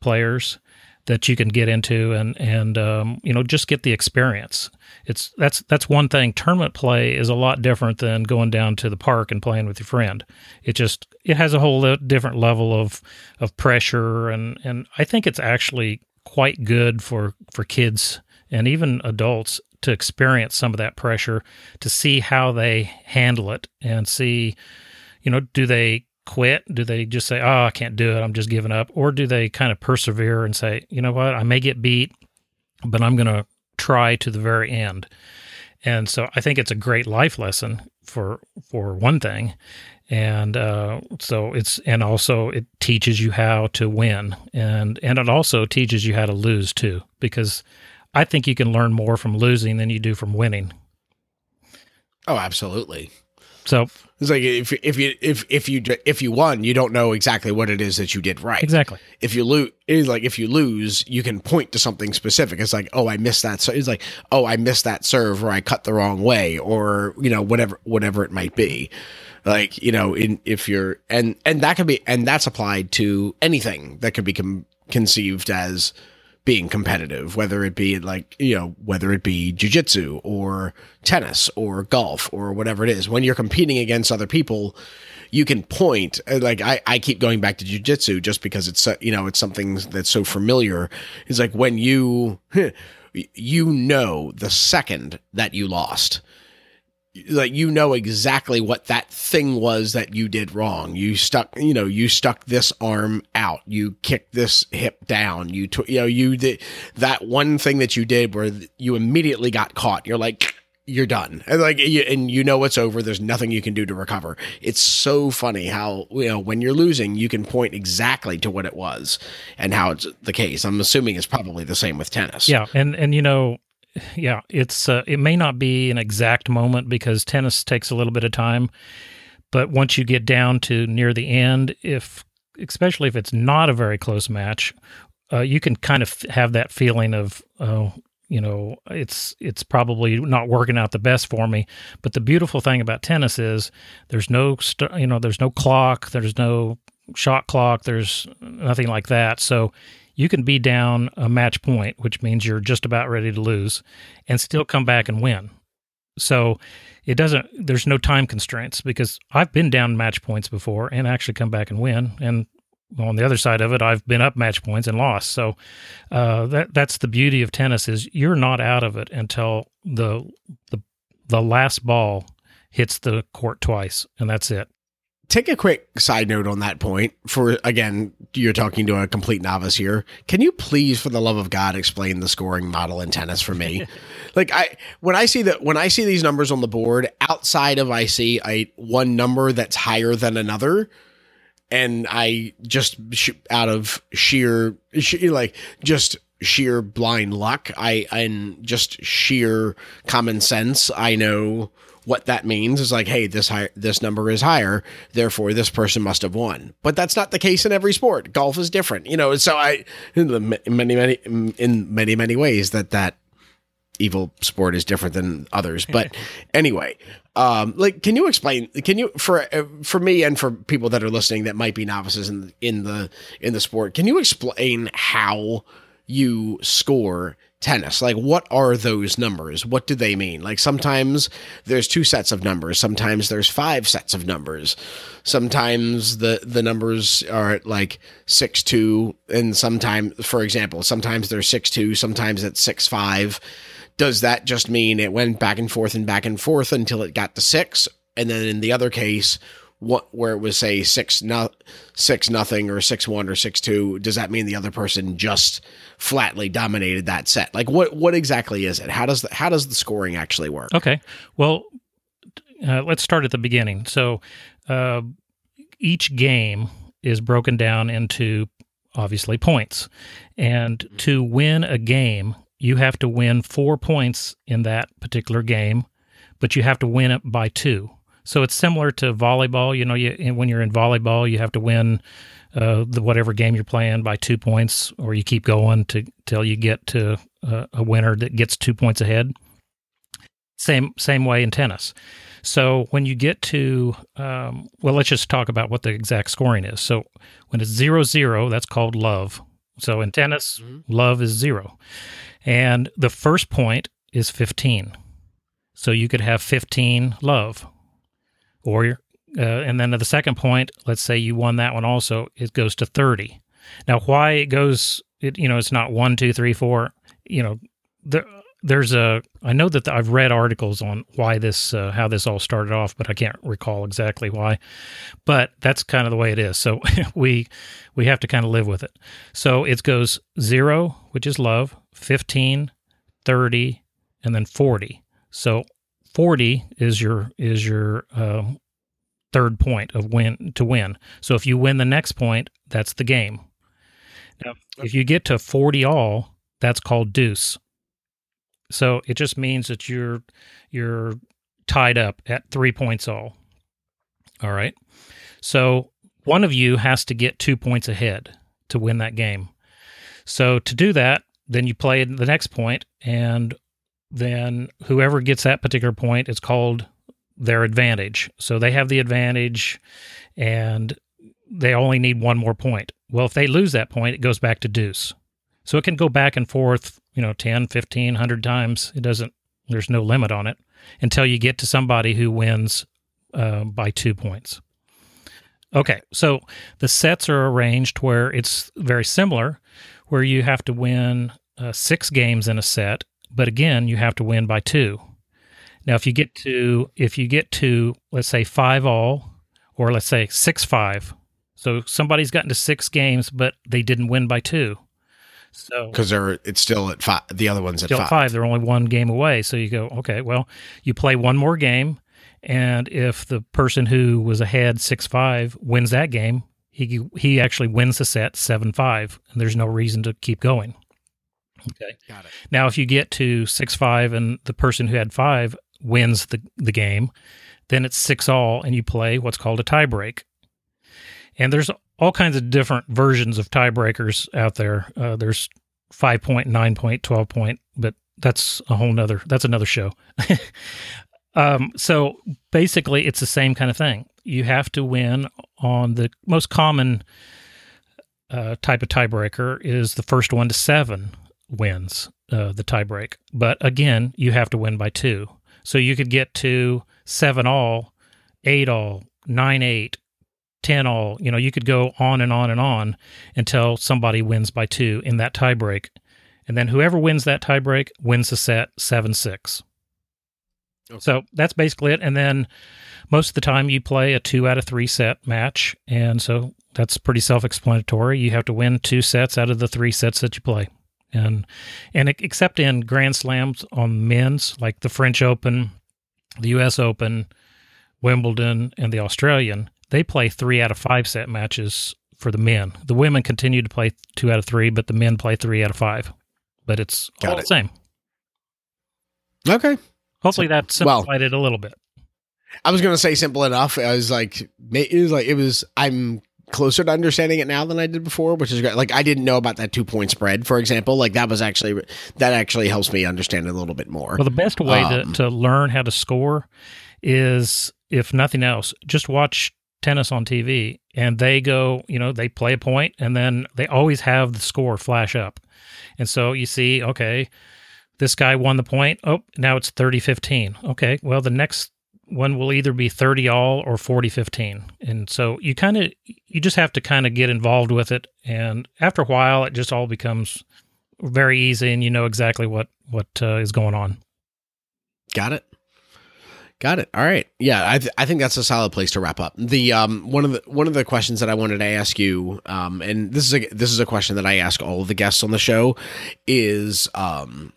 players that you can get into and and um, you know just get the experience. It's that's that's one thing. Tournament play is a lot different than going down to the park and playing with your friend. It just it has a whole different level of of pressure and and I think it's actually quite good for for kids and even adults to experience some of that pressure to see how they handle it and see, you know, do they quit? Do they just say, oh, I can't do it, I'm just giving up? Or do they kind of persevere and say, you know what, I may get beat, but I'm going to try to the very end? And so I think it's a great life lesson for for one thing, and uh, so it's and also it teaches you how to win, and and it also teaches you how to lose too, because I think you can learn more from losing than you do from winning. Oh, absolutely. So it's like if if you if if you if you won, you don't know exactly what it is that you did right. Exactly. If you lose, it's like if you lose, you can point to something specific. It's like, oh, I missed that. So it's like, oh, I missed that serve, or I cut the wrong way, or you know, whatever whatever it might be. Like you know, in if you're and and that can be and that's applied to anything that could be com- conceived as being competitive, whether it be like, you know, whether it be jujitsu or tennis or golf or whatever it is. When you're competing against other people, you can point uh, like I, I keep going back to jujitsu just because it's you know it's something that's so familiar. It's like when you you know the second that you lost like you know exactly what that thing was that you did wrong. You stuck, you know, you stuck this arm out. You kicked this hip down. You, t- you know, you did that one thing that you did where you immediately got caught. You're like, you're done, and like, you, and you know it's over. There's nothing you can do to recover. It's so funny how you know when you're losing, you can point exactly to what it was and how it's the case. I'm assuming it's probably the same with tennis. Yeah, and and you know yeah, it's uh, it may not be an exact moment because tennis takes a little bit of time, but once you get down to near the end, if especially if it's not a very close match, uh, you can kind of have that feeling of oh, you know, it's it's probably not working out the best for me. But the beautiful thing about tennis is there's no st- you know there's no clock, there's no shot clock, there's nothing like that. So you can be down a match point, which means you're just about ready to lose, and still come back and win. So it doesn't, there's no time constraints because I've been down match points before and actually come back and win. And on the other side of it, I've been up match points and lost. So uh, that that's the beauty of tennis is you're not out of it until the the the last ball hits the court twice, and that's it take a quick side note on that point. For again, you're talking to a complete novice here. Can you please, for the love of God, explain the scoring model in tennis for me? like I when I see that when I see these numbers on the board, outside of I see a one number that's higher than another, and I just sh- out of sheer sh- like just sheer blind luck, I and just sheer common sense, I know what that means is like, hey, this high, this number is higher, therefore this person must have won. But that's not the case in every sport. Golf is different, you know. So I, in many many in many many ways that that evil sport is different than others. But anyway, um, like, can you explain? Can you for for me and for people that are listening that might be novices in in the in the sport? Can you explain how you score tennis. Like what are those numbers? What do they mean? Like sometimes there's two sets of numbers. Sometimes there's five sets of numbers. Sometimes the the numbers are like 6 2 and sometimes for example sometimes they're 6 2 sometimes it's 6 5 does that just mean it went back and forth and back and forth until it got to six? And then in the other case, what where it was say six no, six nothing or six one or six two, does that mean the other person just flatly dominated that set? Like what what exactly is it? How does the, how does the scoring actually work? Okay, well, uh, let's start at the beginning. So uh, each game is broken down into obviously points, and to win a game, you have to win four points in that particular game, but you have to win it by two. So it's similar to volleyball. You know, you, when you're in volleyball, you have to win uh, the whatever game you're playing by two points, or you keep going to till you get to uh, a winner that gets two points ahead. Same same way in tennis. So when you get to um, well, let's just talk about what the exact scoring is. So when it's zero zero, that's called love. So in tennis, mm-hmm. love is zero. And the first point is 15. So you could have 15 love. Or, uh, and then at the second point, let's say you won that one also, it goes to 30. Now, why it goes, it, you know, it's not one, two, three, four, you know, there, there's a, I know that I've read articles on why this, uh, how this all started off, but I can't recall exactly why. But that's kind of the way it is. So we, we have to kind of live with it. So it goes zero, which is love, 15, 30, and then 40. So 40 is your is your uh, third point of win to win. So if you win the next point, that's the game. Now, if you get to 40 all, that's called deuce. So it just means that you're you're tied up at 3 points all. All right. So one of you has to get 2 points ahead to win that game. So to do that, then you play the next point, and then whoever gets that particular point is called their advantage. So they have the advantage, and they only need one more point. Well, if they lose that point, it goes back to deuce. So it can go back and forth, you know, 10, 15, 100 times. It doesn't, there's no limit on it until you get to somebody who wins uh, by two points. Okay, so the sets are arranged where it's very similar, where you have to win uh, six games in a set, but again, you have to win by two. Now, if you get to if you get to let's say five all, or let's say six five, so somebody's gotten to six games, but they didn't win by two. So because they're it's still at five, the other one's at five. five. They're only one game away. So you go, okay, well, you play one more game, and if the person who was ahead six five wins that game, he he actually wins the set seven five, and there's no reason to keep going. Okay, got it. Now, if you get to six five and the person who had five wins the the game, then it's six all, and you play what's called a tiebreak. And there's all kinds of different versions of tiebreakers out there. Uh, there's five point, nine point, twelve point, but that's a whole nother. That's another show. Um, so basically, it's the same kind of thing. You have to win on the most common uh, type of tiebreaker is the first one to seven wins uh, the tiebreak. But again, you have to win by two. So you could get to seven all, eight all, nine eight, ten all. You know, you could go on and on and on until somebody wins by two in that tiebreak, and then whoever wins that tiebreak wins the set seven six. So that's basically it. And then most of the time you play a two out of three set match. And so that's pretty self explanatory. You have to win two sets out of the three sets that you play. And, and except in Grand Slams on men's, like the French Open, the US Open, Wimbledon, and the Australian, they play three out of five set matches for the men. The women continue to play two out of three, but the men play three out of five. But it's Got all it. the same. Okay. Hopefully that Well- simplified it a little bit. I was going to say simple enough. I was like, it was like, it was, I'm closer to understanding it now than I did before, which is great. Like, I didn't know about that two point spread, for example. Like, that was actually, that actually helps me understand it a little bit more. Well, the best way Um, to, to learn how to score is, if nothing else, just watch tennis on TV and they go, you know, they play a point and then they always have the score flash up. And so you see, okay, this guy won the point. Oh, now it's 30 15. Okay, well, the next one will either be 30 all or 40 15. And so you kind of, you just have to kind of get involved with it. And after a while, it just all becomes very easy and you know exactly what, what uh, is going on. Got it. Got it. All right. Yeah, I, th- I think that's a solid place to wrap up. The um one of the one of the questions that I wanted to ask you, um, and this is a this is a question that I ask all of the guests on the show, is um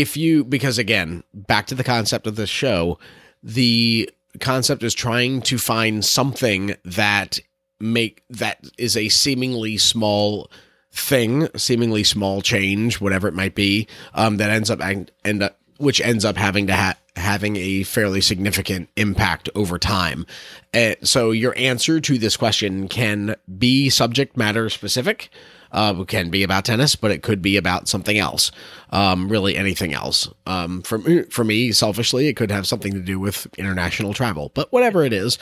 if you because again back to the concept of this show, the concept is trying to find something that make that is a seemingly small thing, seemingly small change, whatever it might be, um, that ends up end up which ends up having to ha- having a fairly significant impact over time. Uh, so your answer to this question can be subject matter specific. Uh, can be about tennis, but it could be about something else. Um, really anything else. Um, for me, for me, selfishly, it could have something to do with international travel. But whatever it is,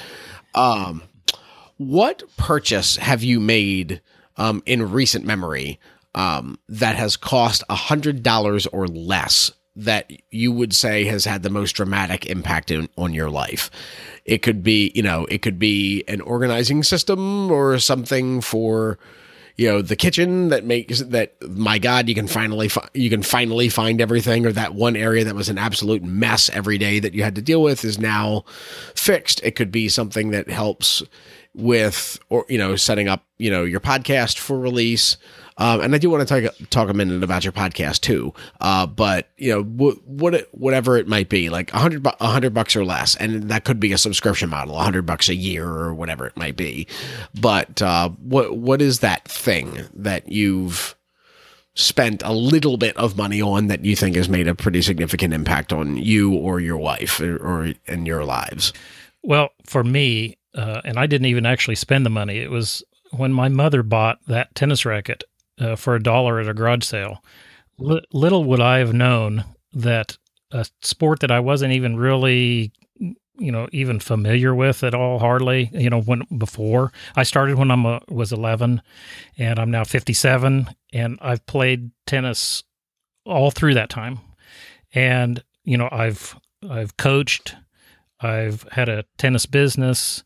um, what purchase have you made um, in recent memory um, that has cost a hundred dollars or less that you would say has had the most dramatic impact in, on your life? It could be, you know, it could be an organizing system or something for, you know, the kitchen that makes that. My God, you can finally fi- you can finally find everything, or that one area that was an absolute mess every day that you had to deal with is now fixed. It could be something that helps with or you know setting up you know your podcast for release um, and I do want to talk talk a minute about your podcast too. Uh, but you know what what whatever it might be, like a hundred a hundred bucks or less, and that could be a subscription model, a hundred bucks a year or whatever it might be. But uh, what what is that thing that you've spent a little bit of money on that you think has made a pretty significant impact on you or your wife or, or in your lives? Well, for me, uh, and I didn't even actually spend the money. It was when my mother bought that tennis racket uh, for a dollar at a garage sale. Li- little would I have known that a sport that I wasn't even really, you know, even familiar with at all, hardly, you know, when before I started when I was 11 and I'm now 57 and I've played tennis all through that time. And, you know, I've, I've coached, I've had a tennis business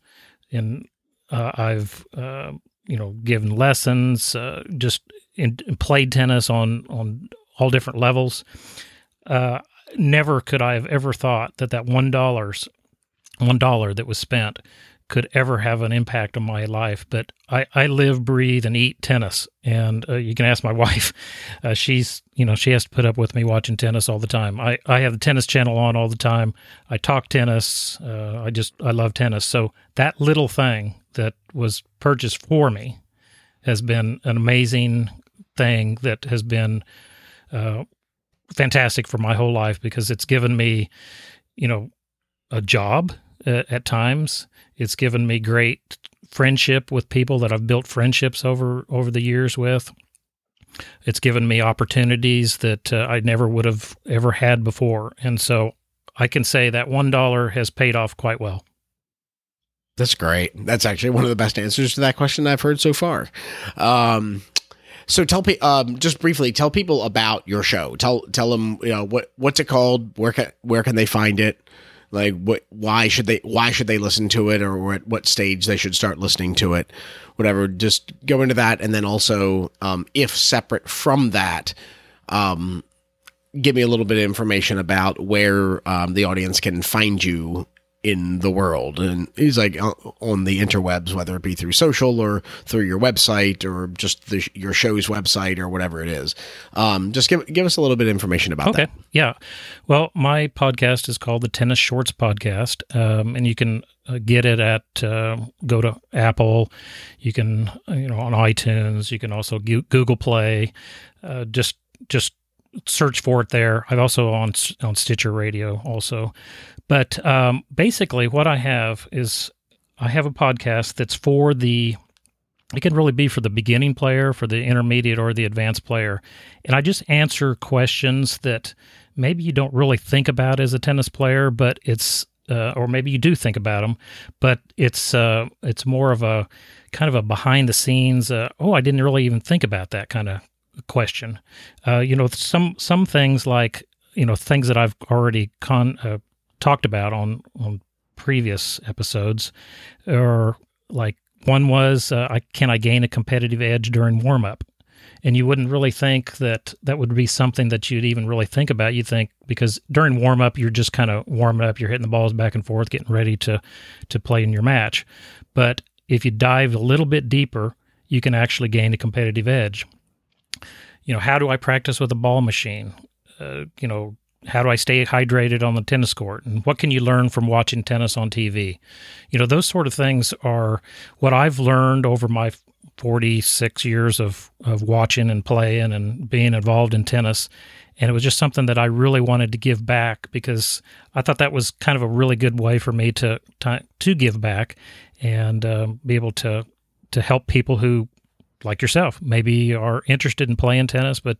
and uh, I've, uh, you know, given lessons, uh, just in, played tennis on on all different levels. Uh, never could I have ever thought that that one dollars, one dollar that was spent, could ever have an impact on my life. But I, I live, breathe, and eat tennis. And uh, you can ask my wife; uh, she's you know she has to put up with me watching tennis all the time. I I have the tennis channel on all the time. I talk tennis. Uh, I just I love tennis. So that little thing that was purchased for me has been an amazing thing that has been uh, fantastic for my whole life because it's given me, you know, a job uh, at times. It's given me great friendship with people that I've built friendships over over the years with. It's given me opportunities that uh, I never would have ever had before, and so I can say that one dollar has paid off quite well. That's great. That's actually one of the best answers to that question I've heard so far. Um, so tell pe- um, just briefly tell people about your show. Tell tell them you know what what's it called? Where can where can they find it? Like what? Why should they why should they listen to it, or at what stage they should start listening to it? Whatever. Just go into that, and then also um, if separate from that, um, give me a little bit of information about where um, the audience can find you in the world. And he's like uh, on the interwebs, whether it be through social or through your website or just the, your show's website or whatever it is. Um, just give give us a little bit of information about that. Okay. that. Yeah. Well, my podcast is called the Tennis Shorts Podcast, um, and you can uh, get it at uh, go to Apple. You can uh, you know on iTunes. You can also Google Play. Uh, just just search for it there. I've also on on Stitcher Radio also. But um, basically, what I have is I have a podcast that's for the. It can really be for the beginning player, for the intermediate, or the advanced player, and I just answer questions that maybe you don't really think about as a tennis player, but it's uh, or maybe you do think about them, but it's uh, it's more of a kind of a behind the scenes. Uh, oh, I didn't really even think about that kind of question. Uh, you know, some some things like you know things that I've already con uh, talked about on on previous episodes, or like one was uh, I can I gain a competitive edge during warm up. And you wouldn't really think that that would be something that you'd even really think about. You think because during warm up, you're just kind of warming up, you're hitting the balls back and forth, getting ready to to play in your match. But if you dive a little bit deeper, you can actually gain a competitive edge. You know, how do I practice with a ball machine? Uh, you know, how do I stay hydrated on the tennis court? And what can you learn from watching tennis on TV? You know, those sort of things are what I've learned over my 46 years of, of watching and playing and being involved in tennis. And it was just something that I really wanted to give back because I thought that was kind of a really good way for me to to, to give back and um, be able to to help people who, like yourself, maybe are interested in playing tennis, but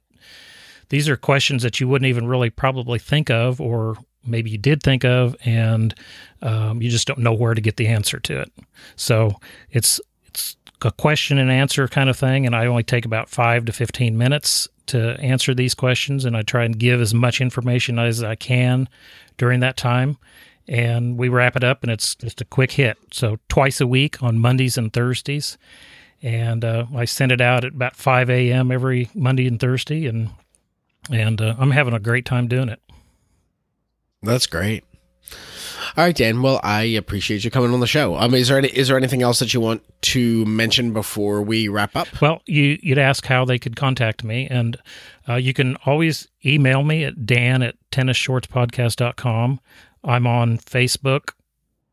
these are questions that you wouldn't even really probably think of, or maybe you did think of, and um, you just don't know where to get the answer to it. So it's it's a question and answer kind of thing, and I only take about five to fifteen minutes to answer these questions, and I try and give as much information as I can during that time. And we wrap it up, and it's just a quick hit. So twice a week on Mondays and Thursdays, and uh, I send it out at about five a.m. every Monday and Thursday, and and uh, I'm having a great time doing it. That's great. All right, Dan. Well, I appreciate you coming on the show. Um, is there any, is there anything else that you want to mention before we wrap up? Well, you you'd ask how they could contact me, and uh, you can always email me at dan at tennisshortspodcast.com. I'm on Facebook,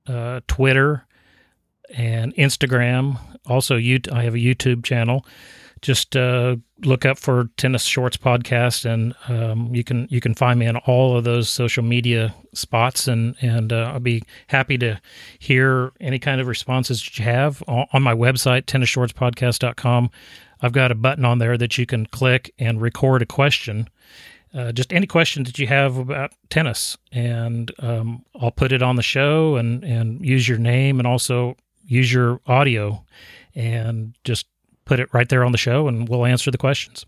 uh, Twitter, and Instagram. Also, you I have a YouTube channel. Just uh, look up for Tennis Shorts Podcast, and um, you can you can find me on all of those social media spots, and and uh, I'll be happy to hear any kind of responses that you have on, my website, tennisshortspodcast.com. I've got a button on there that you can click and record a question. Uh, just any questions that you have about tennis, and um, I'll put it on the show and and use your name and also use your audio, and just put it right there on the show, and we'll answer the questions.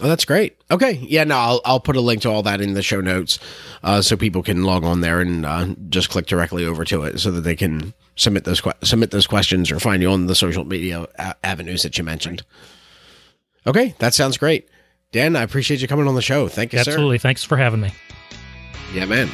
Oh, that's great. Okay, yeah, no, I'll I'll put a link to all that in the show notes, uh, so people can log on there and uh, just click directly over to it, so that they can submit those que- submit those questions or find you on the social media a- avenues that you mentioned. Okay, that sounds great, Dan. I appreciate you coming on the show. Thank you, Absolutely. Thanks for having me. Yeah, man.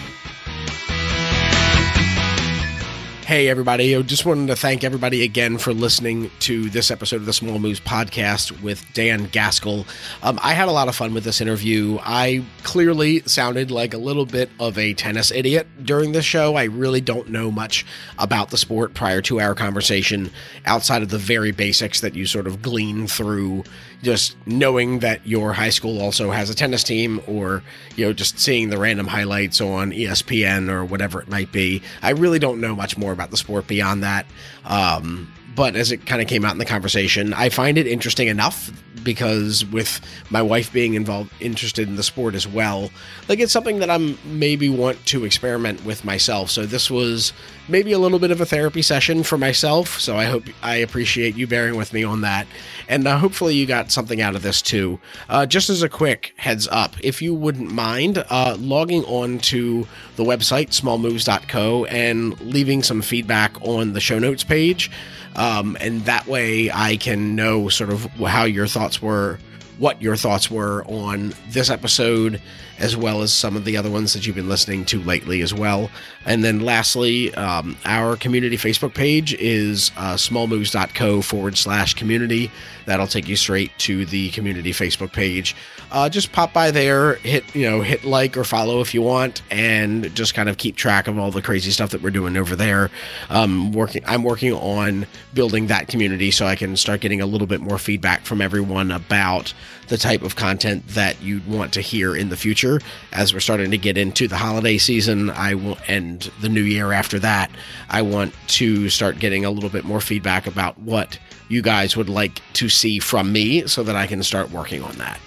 Hey, everybody. I just wanted to thank everybody again for listening to this episode of the Small Moves podcast with Dan Gaskell. Um, I had a lot of fun with this interview. I clearly sounded like a little bit of a tennis idiot during this show. I really don't know much about the sport prior to our conversation outside of the very basics that you sort of glean through just knowing that your high school also has a tennis team or you know just seeing the random highlights on espn or whatever it might be. I really don't know much more about the sport beyond that. Um, but as it kind of came out in the conversation i find it interesting enough because with my wife being involved interested in the sport as well like it's something that i'm maybe want to experiment with myself. So this was maybe a little bit of a therapy session for myself. So i hope i appreciate you bearing with me on that. And uh, hopefully you got something out of this too. Uh, just as a quick heads up if you wouldn't mind uh, logging on to the website smallmoves.co and leaving some feedback on the show notes page um, and that way I can know sort of how your thoughts were what your thoughts were on this episode, as well as some of the other ones that you've been listening to lately as well. And then lastly, um, our community Facebook page is uh, smallmoves.co forward slash community. That'll take you straight to the community Facebook page. Uh, just pop by there, hit you know hit like or follow if you want, and just kind of keep track of all the crazy stuff that we're doing over there. Um, working, I'm working on building that community so I can start getting a little bit more feedback from everyone about the type of content that you'd want to hear in the future. As we're starting to get into the holiday season, I will and the new year after that, I want to start getting a little bit more feedback about what you guys would like to see from me so that I can start working on that.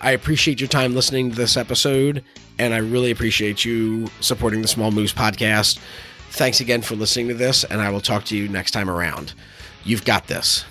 I appreciate your time listening to this episode, and I really appreciate you supporting the Small Moves podcast. Thanks again for listening to this, and I will talk to you next time around. You've got this.